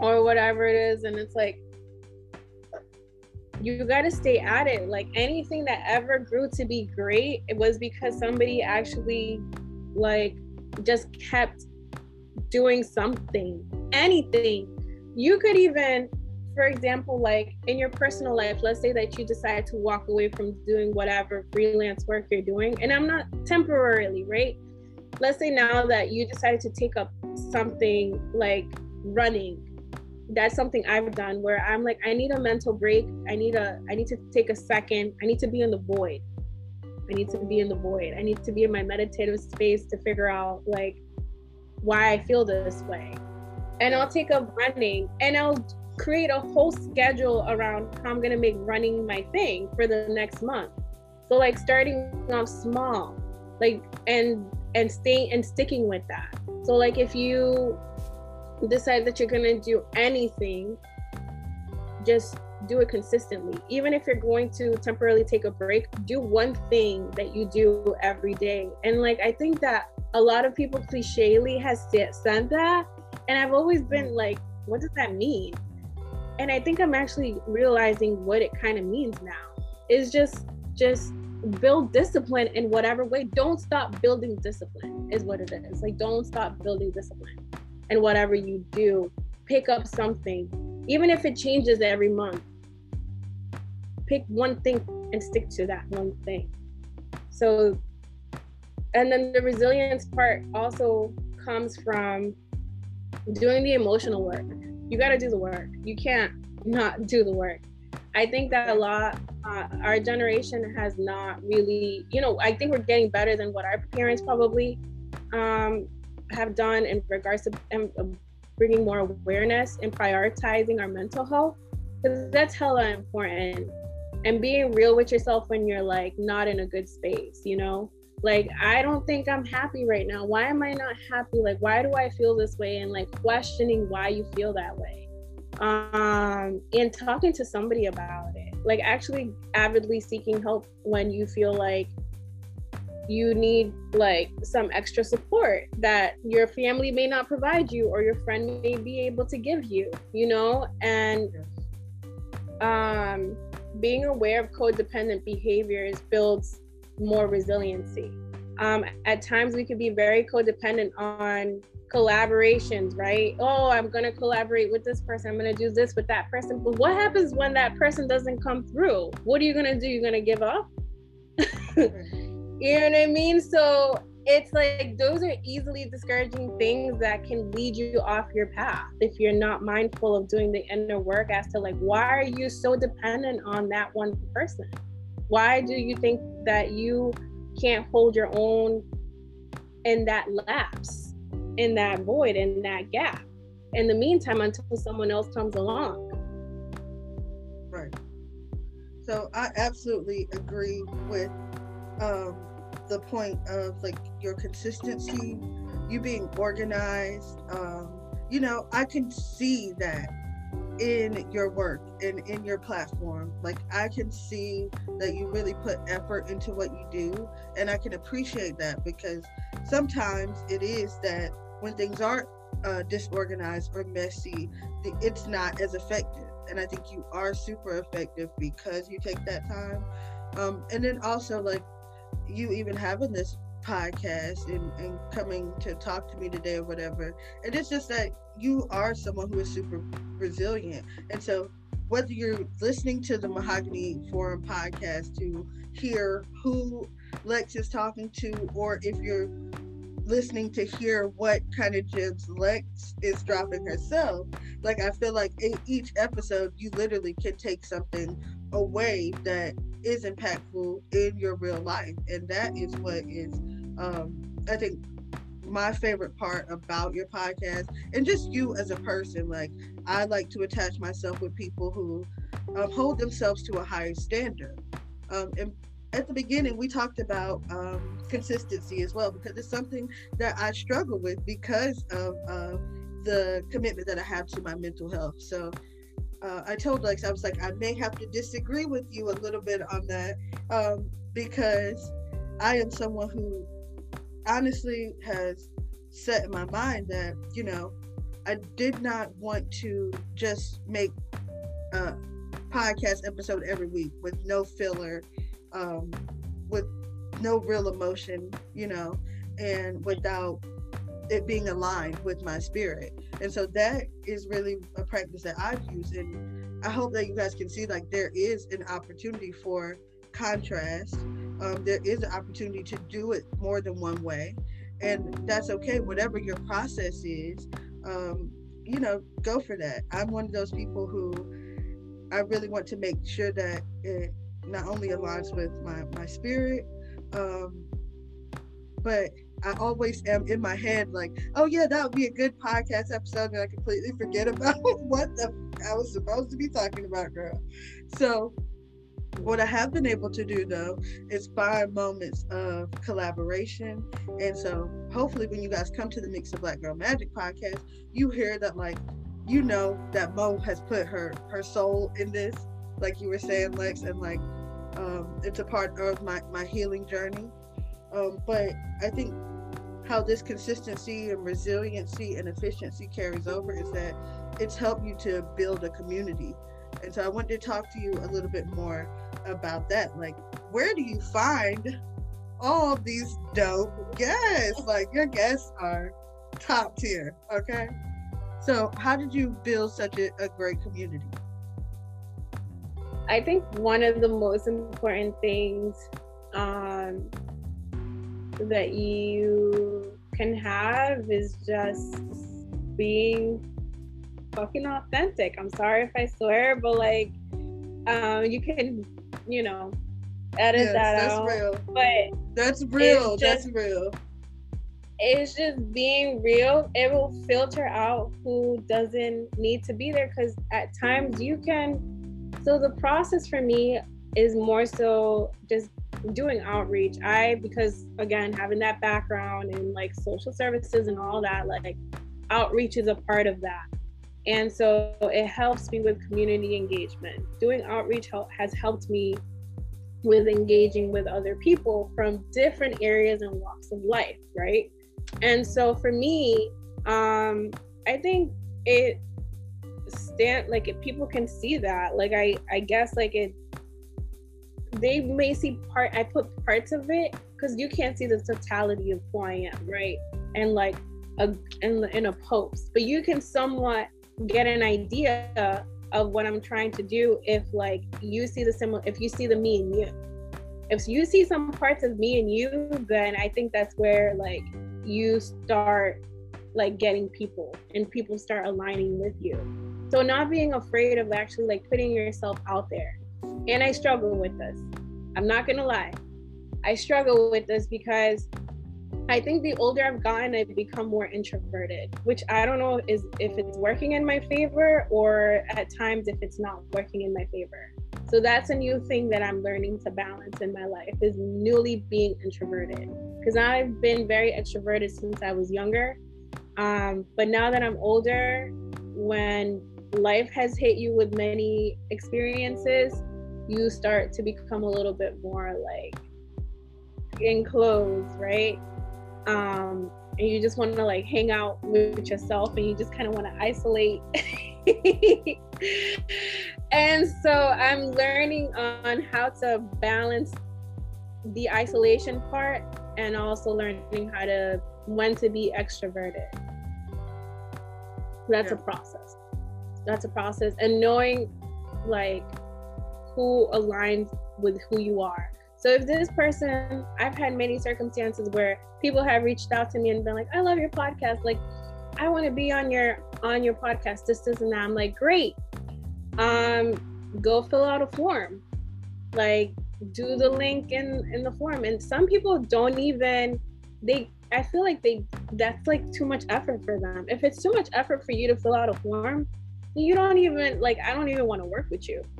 or whatever it is and it's like you got to stay at it. Like anything that ever grew to be great, it was because somebody actually like just kept doing something, anything. You could even, for example, like in your personal life, let's say that you decide to walk away from doing whatever freelance work you're doing, and I'm not temporarily, right? Let's say now that you decided to take up something like running that's something I've done where I'm like, I need a mental break. I need a, I need to take a second. I need to be in the void. I need to be in the void. I need to be in my meditative space to figure out like why I feel this way. And I'll take up running and I'll create a whole schedule around how I'm gonna make running my thing for the next month. So like starting off small, like and and staying and sticking with that. So like if you decide that you're to do anything, just do it consistently. Even if you're going to temporarily take a break, do one thing that you do every day. And like, I think that a lot of people clichely has said that. And I've always been like, what does that mean? And I think I'm actually realizing what it kind of means now. Is just, just build discipline in whatever way. Don't stop building discipline, is what it is. Like, don't stop building discipline and whatever you do, pick up something, even if it changes every month. Pick one thing and stick to that one thing. So, and then the resilience part also comes from doing the emotional work. You got to do the work. You can't not do the work. I think that a lot, uh, our generation has not really, you know, I think we're getting better than what our parents probably um, have done in regards to um, bringing more awareness and prioritizing our mental health because that's hella important. And being real with yourself when you're like not in a good space you know? Like i don't think i'm happy right now. Why am i not happy? Like why do i feel this way? And like questioning why you feel that way um and talking to somebody about it like actually avidly seeking help when you feel like you need like some extra support that your family may not provide you or your friend may be able to give you you know? And um, being aware of codependent behaviors builds more resiliency. Um, at times we can be very codependent on collaborations right? Oh i'm going to collaborate with this person. I'm going to do this with that person. But what happens when that person doesn't come through? What are you going to do? You're going to give up? [LAUGHS] You know what I mean? So it's like those are easily discouraging things that can lead you off your path if you're not mindful of doing the inner work as to like why are you so dependent on that one person? Why do you think that you can't hold your own in that lapse, in that void, in that gap? In the meantime, until someone else comes along. Right. So I absolutely agree with um, the point of like your consistency, you being organized. Um, you know, I can see that in your work and in your platform. Like I can see that you really put effort into what you do, and I can appreciate that because sometimes it is that when things aren't uh, disorganized or messy, it's not as effective. And I think you are super effective because you take that time. Um, and then also like you even having this podcast and, and coming to talk to me today or whatever. And it's just that you are someone who is super resilient. And so whether you're listening to the Mahogany Forum podcast to hear who Lex is talking to, or if you're listening to hear what kind of gems Lex is dropping herself, like I feel like in each episode you literally can take something away that is impactful in your real life, and that is what is, um, I think, my favorite part about your podcast and just you as a person. Like I like to attach myself with people who um, hold themselves to a higher standard. Um, and at the beginning, we talked about um, consistency as well because it's something that I struggle with because of uh, the commitment that I have to my mental health. So uh, I told Lex, I was like, I may have to disagree with you a little bit on that um, because I am someone who honestly has set in my mind that, you know, I did not want to just make a podcast episode every week with no filler, um, with no real emotion, you know, and without it being aligned with my spirit. And so that is really a practice that I've used. And I hope that you guys can see like there is an opportunity for contrast. Um, there is an opportunity to do it more than one way. And that's okay, whatever your process is, um, you know, go for that. I'm one of those people who I really want to make sure that it not only aligns with my, my spirit, um, but I always am in my head like, oh yeah, that would be a good podcast episode, and I completely forget about [LAUGHS] what the I was supposed to be talking about, girl. So what I have been able to do though is find moments of collaboration. And so hopefully when you guys come to the Mix of Black Girl Magic podcast, you hear that like you know that Mo has put her her soul in this, like you were saying, Lex, and like um, it's a part of my my healing journey. Um, but I think how this consistency and resiliency and efficiency carries over is that it's helped you to build a community. And so I wanted to talk to you a little bit more about that. Like, where do you find all these dope guests? [LAUGHS] Like, your guests are top tier, okay? So, how did you build such a, a great community? I think one of the most important things um, that you can have is just being fucking authentic. I'm sorry if I swear, but like, um, you can, you know, edit yes, that that's out. Real. But that's real. Just, that's real. It's just being real. It will filter out who doesn't need to be there because at times you can. So the process for me is more so just doing outreach. I because again having that background in like social services and all that, like outreach is a part of that. And so it helps me with community engagement. Doing outreach has helped me with engaging with other people from different areas and walks of life, right? And so for me, um, I think it stand like if people can see that, like I I guess like it they may see part I put parts of it because you can't see the totality of who I am, right? And like a in, in a post, but you can somewhat get an idea of what I'm trying to do if like you see the similar if you see the me and you. If you see some parts of me and you, then I think that's where like you start like getting people and people start aligning with you. So not being afraid of actually like putting yourself out there and I struggle with this. I'm not gonna lie. I struggle with this because I think the older I've gotten, I've become more introverted, which I don't know is if it's working in my favor or at times if it's not working in my favor. So that's a new thing that I'm learning to balance in my life is newly being introverted. Because I've been very extroverted since I was younger. Um, but now that I'm older, when life has hit you with many experiences, you start to become a little bit more like enclosed, right? Um, and you just want to like hang out with yourself and you just kind of want to isolate. [LAUGHS] and so I'm learning on how to balance the isolation part and also learning how to when to be extroverted. That's yeah. a process. That's a process. And knowing like who aligns with who you are. So if this person, I've had many circumstances where people have reached out to me and been like, I love your podcast. Like, I want to be on your on your podcast, this, this, and that. I'm like, great. Um, go fill out a form. Like, do the link in in the form. And some people don't even they I feel like they that's like too much effort for them. If it's too much effort for you to fill out a form, you don't even like I don't even want to work with you. [LAUGHS]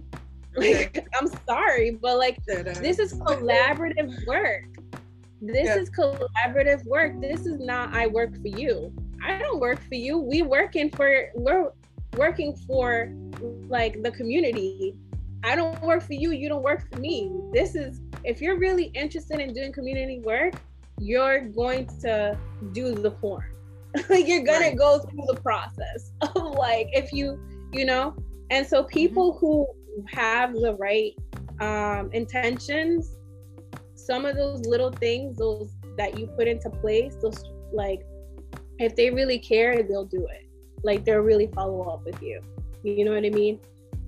Like I'm sorry, but like this is collaborative work. This yeah. is collaborative work. This is not I work for you. I don't work for you. We working for we're working for like the community. I don't work for you, you don't work for me. This is if you're really interested in doing community work, you're going to do the form. [LAUGHS] like you're gonna right. go through the process [LAUGHS] of like if you you know and so people mm-hmm. who have the right um intentions some of those little things those that you put into place those like if they really care they'll do it like they'll really follow up with you you know what i mean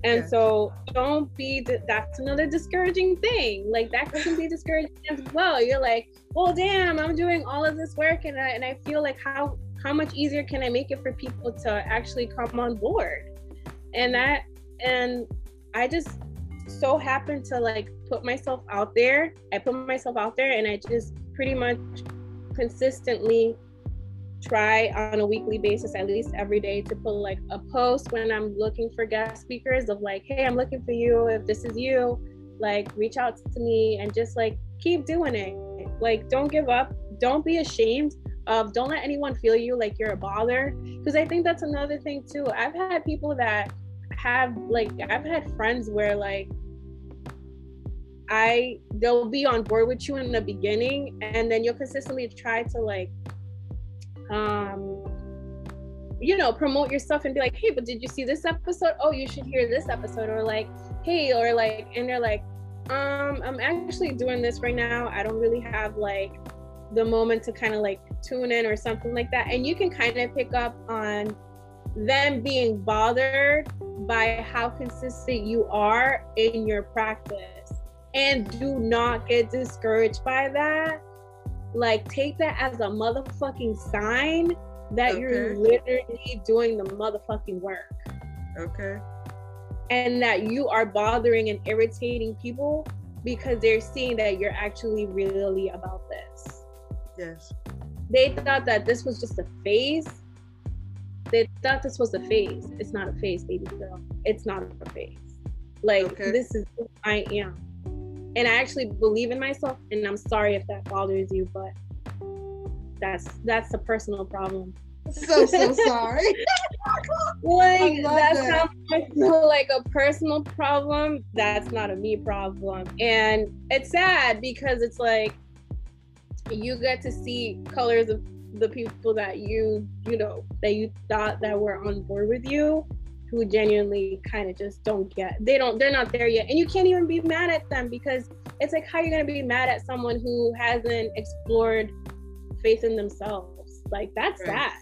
and yeah. so don't be that's another discouraging thing like that can be discouraging as [LAUGHS] well you're like well damn i'm doing all of this work and I, and I feel like how how much easier can i make it for people to actually come on board and that and i just so happened to like put myself out there i put myself out there and i just pretty much consistently try on a weekly basis, at least every day, to put like a post when I'm looking for guest speakers of like, hey, I'm looking for you. If this is you, like reach out to me and just like keep doing it. Like, don't give up. Don't be ashamed of, don't let anyone feel you like you're a bother. Because I think that's another thing too. I've had people that have like, I've had friends where like, I they'll be on board with you in the beginning and then you'll consistently try to like um, you know, promote your stuff and be like, hey, but did you see this episode? Oh, you should hear this episode. Or like, hey, or like, and they're like, um, I'm actually doing this right now. I don't really have like the moment to kind of like tune in or something like that. And you can kind of pick up on them being bothered by how consistent you are in your practice. And do not get discouraged by that like take that as a motherfucking sign that okay. you're literally doing the motherfucking work. Okay. And that you are bothering and irritating people because they're seeing that you're actually really about this. Yes. They thought that this was just a phase. They thought this was a phase. It's not a phase, baby girl. It's not a phase. Like okay. this is who I am and I actually believe in myself. And I'm sorry if that bothers you, but that's that's a personal problem. So so [LAUGHS] sorry. like that's that. not like a personal problem. That's not a me problem, and it's sad because it's like you get to see colors of the people that you you know that you thought that were on board with you who genuinely kind of just don't get they don't they're not there yet. And you can't even be mad at them because it's like how are you going to be mad at someone who hasn't explored faith in themselves? Like that's right. that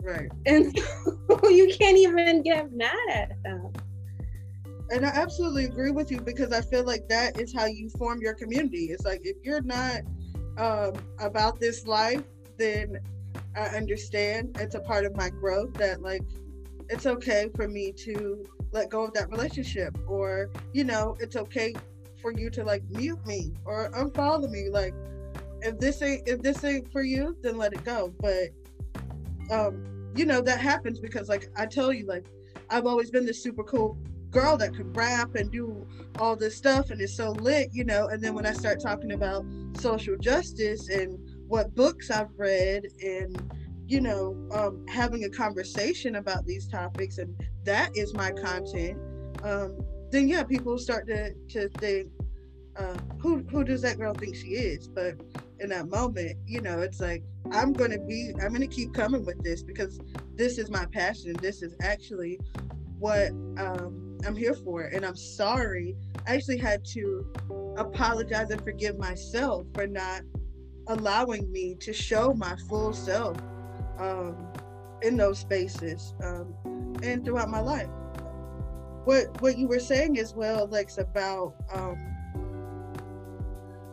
right. [LAUGHS] And so [LAUGHS] you can't even get mad at them. And i absolutely agree with you because i feel like that is how you form your community. It's like if you're not um, about this life then i understand it's a part of my growth that like it's okay for me to let go of that relationship or you know it's okay for you to like mute me or unfollow me. Like if this ain't if this ain't for you then let it go. But um you know that happens because like i tell you like i've always been this super cool girl that could rap and do all this stuff and it's so lit you know and then when i start talking about social justice and what books i've read and you know, um, having a conversation about these topics, and that is my content, um, then yeah, people start to to think, uh, who who does that girl think she is? But in that moment, you know, it's like I'm gonna be, I'm gonna keep coming with this because this is my passion. This is actually what um, I'm here for, it. and I'm sorry. I actually had to apologize and forgive myself for not allowing me to show my full self um, in those spaces um, and throughout my life. What what you were saying as well, Lex, about um,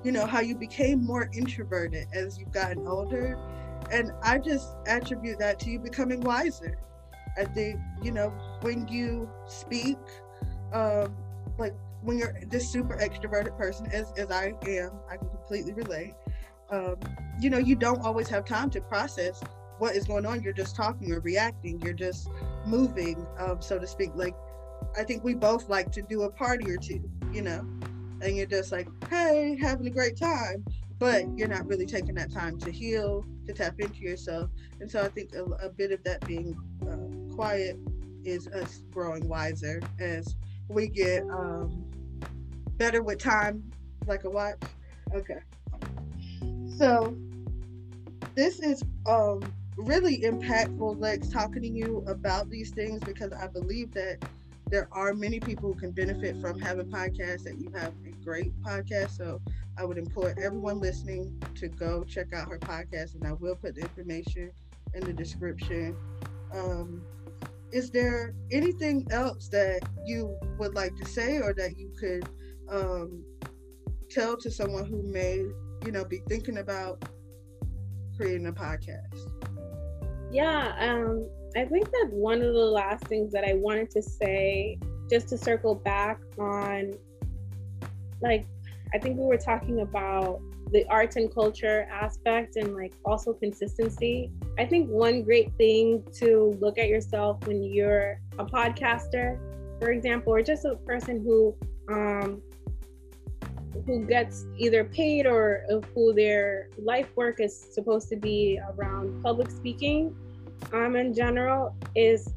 you know how you became more introverted as you've gotten older, and I just attribute that to you becoming wiser. I think you know when you speak, um, like when you're this super extroverted person, as as I am, I can completely relate. Um, you know, you don't always have time to process what is going on. You're just talking or reacting. You're just moving, um, so to speak. Like, I think we both like to do a party or two, you know, and you're just like, hey, having a great time, but you're not really taking that time to heal, to tap into yourself. And so I think a, a bit of that being uh, quiet is us growing wiser as we get um, better with time, like a watch. Okay. So this is um really impactful, Lex, talking to you about these things because I believe that there are many people who can benefit from having podcasts and you have a great podcast. So I would implore everyone listening to go check out her podcast and I will put the information in the description. Um, is there anything else that you would like to say or that you could um, tell to someone who may, you know, be thinking about creating a podcast? Yeah, um, I think that one of the last things that I wanted to say, just to circle back on, like, I think we were talking about the arts and culture aspect and like also consistency. I think one great thing to look at yourself when you're a podcaster, for example, or just a person who um, who gets either paid or who their life work is supposed to be around public speaking um in general is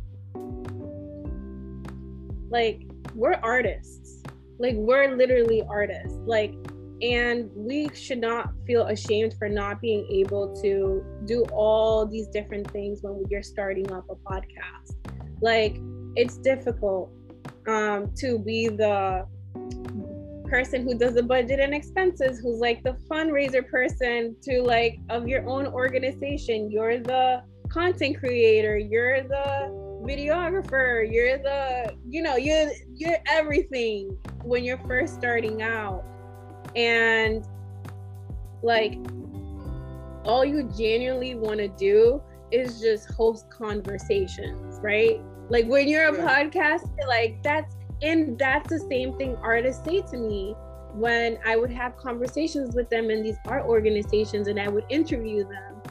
like we're artists like we're literally artists like and we should not feel ashamed for not being able to do all these different things when you're starting up a podcast. Like it's difficult um to be the person who does the budget and expenses who's like the fundraiser person to like of your own organization. You're the content creator you're the videographer you're the you know you're you're everything when you're first starting out and like all you genuinely want to do is just host conversations right like when you're a yeah. podcaster like that's and that's the same thing artists say to me when I would have conversations with them in these art organizations and I would interview them.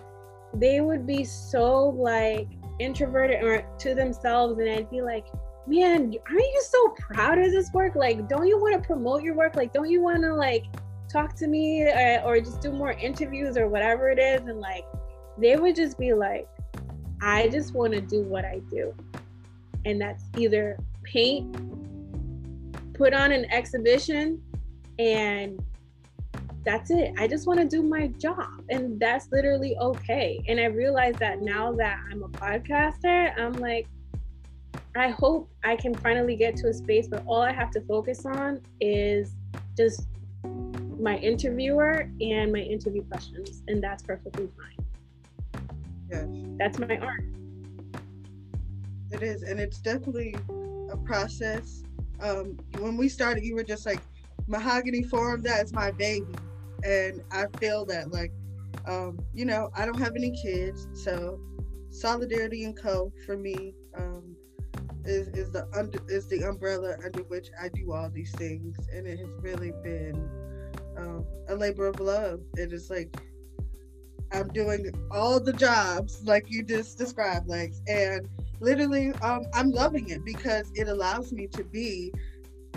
They would be so like introverted or to themselves, and I'd be like, man, aren't you so proud of this work? Like, don't you want to promote your work? Like, don't you want to like talk to me or, uh, or just do more interviews or whatever it is? And like, they would just be like, I just want to do what I do. And that's either paint put on an exhibition and that's it. I just want to do my job. And that's literally okay. And I realize that now that I'm a podcaster, I'm like, I hope I can finally get to a space where all I have to focus on is just my interviewer and my interview questions. And that's perfectly fine. Yes. That's my art. It is. And it's definitely a process um, when we started, you were just like mahogany forum. That is my baby, and I feel that like, um, you know, I don't have any kids, so solidarity and co for me um, is is the under is the umbrella under which I do all these things, and it has really been um, a labor of love. It is like I'm doing all the jobs like you just described, like, and literally um, i'm loving it because it allows me to be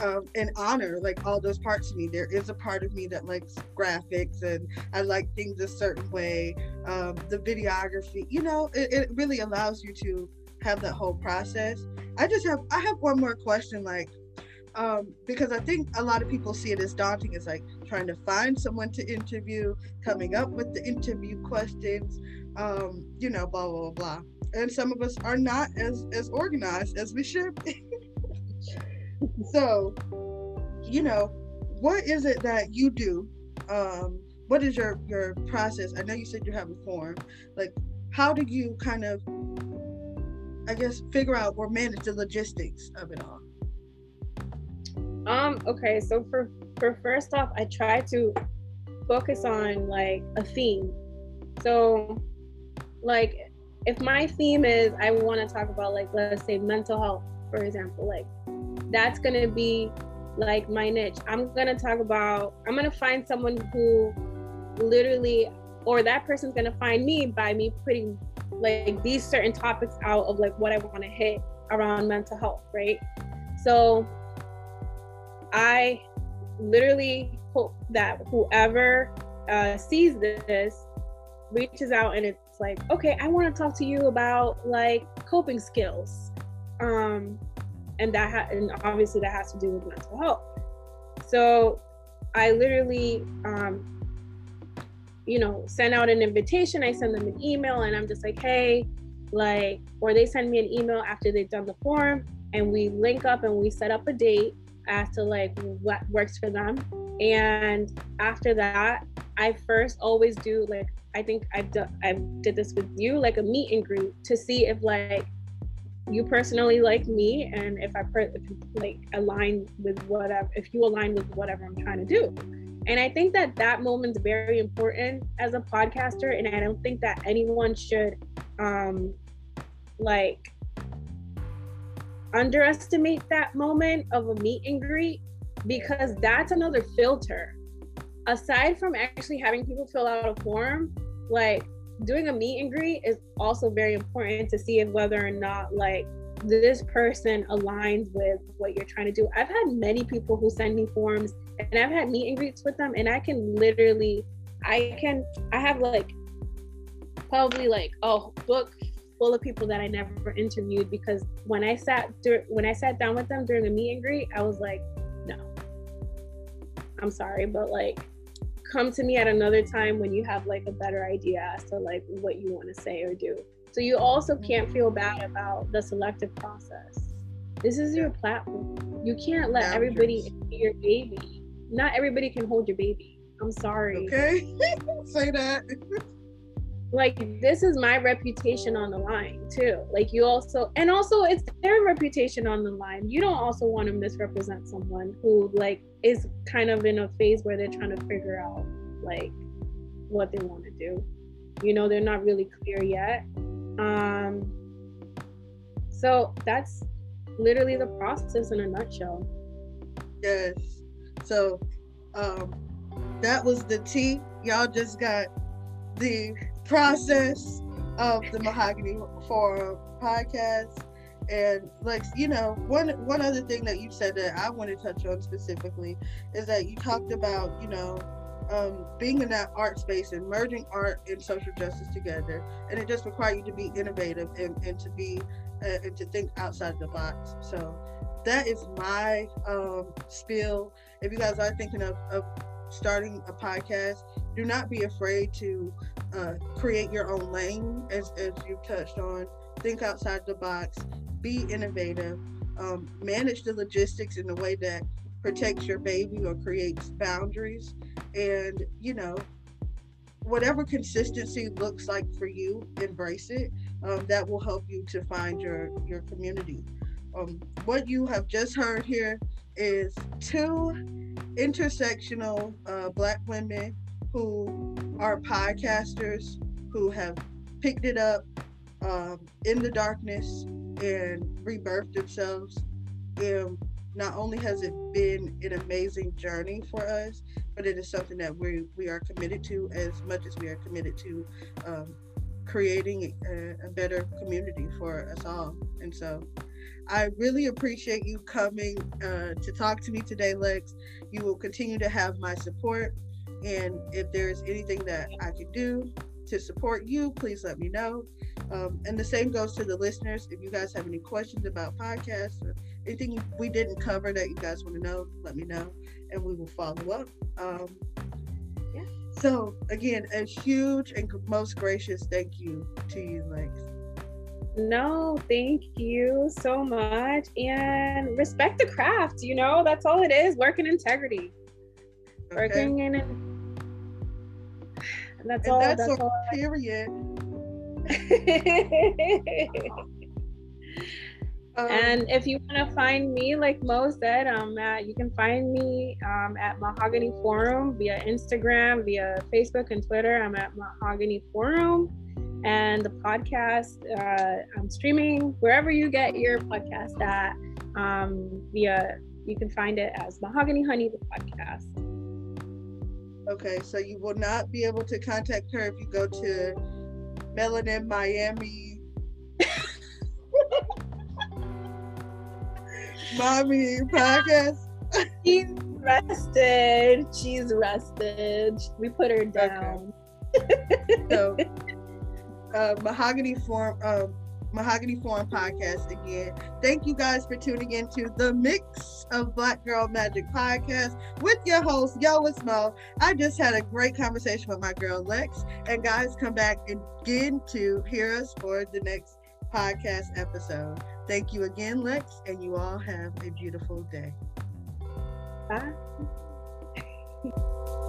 um, and honor like all those parts of me. There is a part of me that likes graphics and I like things a certain way. Um, the videography, you know, it, it really allows you to have that whole process. I just have I have one more question, like um, because I think a lot of people see it as daunting. It's like trying to find someone to interview, coming up with the interview questions, um, you know, blah blah blah. And some of us are not as as organized as we should be. [LAUGHS] so, you know, what is it that you do? Um, what is your your process? I know you said you have a form. Like, how do you kind of, I guess, figure out or manage the logistics of it all? Um. Okay. So for for first off, I try to focus on like a theme. So, like, if my theme is I want to talk about like let's say mental health, for example, like that's gonna be like my niche. I'm gonna talk about. I'm gonna find someone who literally, or that person's gonna find me by me putting like these certain topics out of like what I want to hit around mental health, right? So I literally hope that whoever uh, sees this reaches out and it's like, okay, I want to talk to you about like coping skills. Um, and that ha- and obviously that has to do with mental health. So I literally, um, you know, send out an invitation. I send them an email, and I'm just like, hey, like, or they send me an email after they've done the form, and we link up and we set up a date as to like what works for them. And after that, I first always do like I think I've done I did this with you like a meet and greet to see if like you personally like me and if I per- if like align with whatever if you align with whatever I'm trying to do. And I think that that moment's very important as a podcaster and I don't think that anyone should um like underestimate that moment of a meet and greet because that's another filter. Aside from actually having people fill out a form, like doing a meet and greet is also very important to see if whether or not like this person aligns with what you're trying to do. I've had many people who send me forms and I've had meet and greets with them and I can literally I can I have like probably like a book full of people that I never interviewed because when I sat dur- when I sat down with them during a meet and greet, I was like, no. I'm sorry, but like come to me at another time when you have like a better idea as to like what you want to say or do. So you also can't feel bad mm-hmm. about the selective process. This is your platform. You can't let everybody be your baby. Not everybody can hold your baby. I'm sorry. Okay. [LAUGHS] Say that. like this is my reputation on the line too. Like you also and also it's their reputation on the line. You don't also want to misrepresent someone who like is kind of in a phase where they're trying to figure out like what they want to do. You know, they're not really clear yet. Um so that's literally the process in a nutshell. Yes. So um that was the tea. Y'all just got the process of the Mahogany Forum podcast. And like you know, one one other thing that you said that I want to touch on specifically is that you talked about you know um, being in that art space and merging art and social justice together, and it just requires you to be innovative and, and to be uh, and to think outside the box. So that is my um, spiel. If you guys are thinking of, of starting a podcast, do not be afraid to uh, create your own lane, as, as you touched on. Think outside the box, be innovative, um, manage the logistics in a way that protects your baby or creates boundaries. And, you know, whatever consistency looks like for you, embrace it. Um, that will help you to find your, your community. Um, what you have just heard here is two intersectional uh, Black women who are podcasters who have picked it up um, in the darkness and rebirthed themselves. And not only has it been an amazing journey for us, but it is something that we we are committed to as much as we are committed to um, creating a, a, better community for us all. And so, I really appreciate you coming uh, to talk to me today, Lex. You will continue to have my support. And if there's anything that I can do to support you, please let me know. Um, and the same goes to the listeners. If you guys have any questions about podcasts or anything we didn't cover that you guys want to know, let me know and we will follow up. Um, yeah. So, again, a huge and most gracious thank you to you, Lex. No, thank you so much. And respect the craft, you know, that's all it is work in integrity. Okay. Working in it. That's and all. That's, that's all. Period. [LAUGHS] um, and if you want to find me, like Mo said, um, you can find me um, at Mahogany Forum via Instagram, via Facebook and Twitter. I'm at Mahogany Forum and the podcast uh, I'm streaming wherever you get your podcast at um, via you can find it as Mahogany Honey the podcast. Okay, so you will not be able to contact her if you go to Melanin Miami. [LAUGHS] Mommy podcast. She's rested. She's rested. We put her down. Okay. so [LAUGHS] uh, Mahogany form uh, Mahogany Forum podcast again. Thank you guys for tuning in to the Mix of Black Girl Magic podcast with your host, Yo, it's Mo. I just had a great conversation with my girl Lex, and guys, come back again to hear us for the next podcast episode. Thank you again, Lex, and you all have a beautiful day. Bye. [LAUGHS]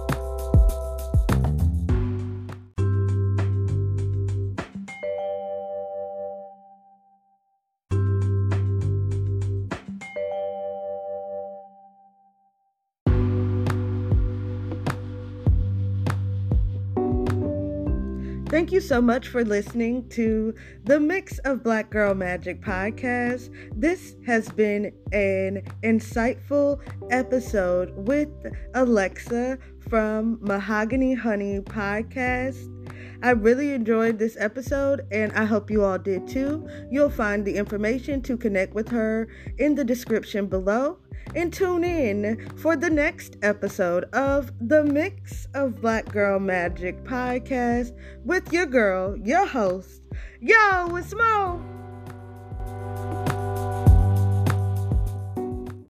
Thank you so much for listening to the Mix of Black Girl Magic podcast. This has been an insightful episode with Alexa from Mahogany Honey podcast. I really enjoyed this episode and I hope you all did too. You'll find the information to connect with her in the description below and tune in for the next episode of the Mix of Black Girl Magic podcast with your girl, your host, Yo, it's Mo.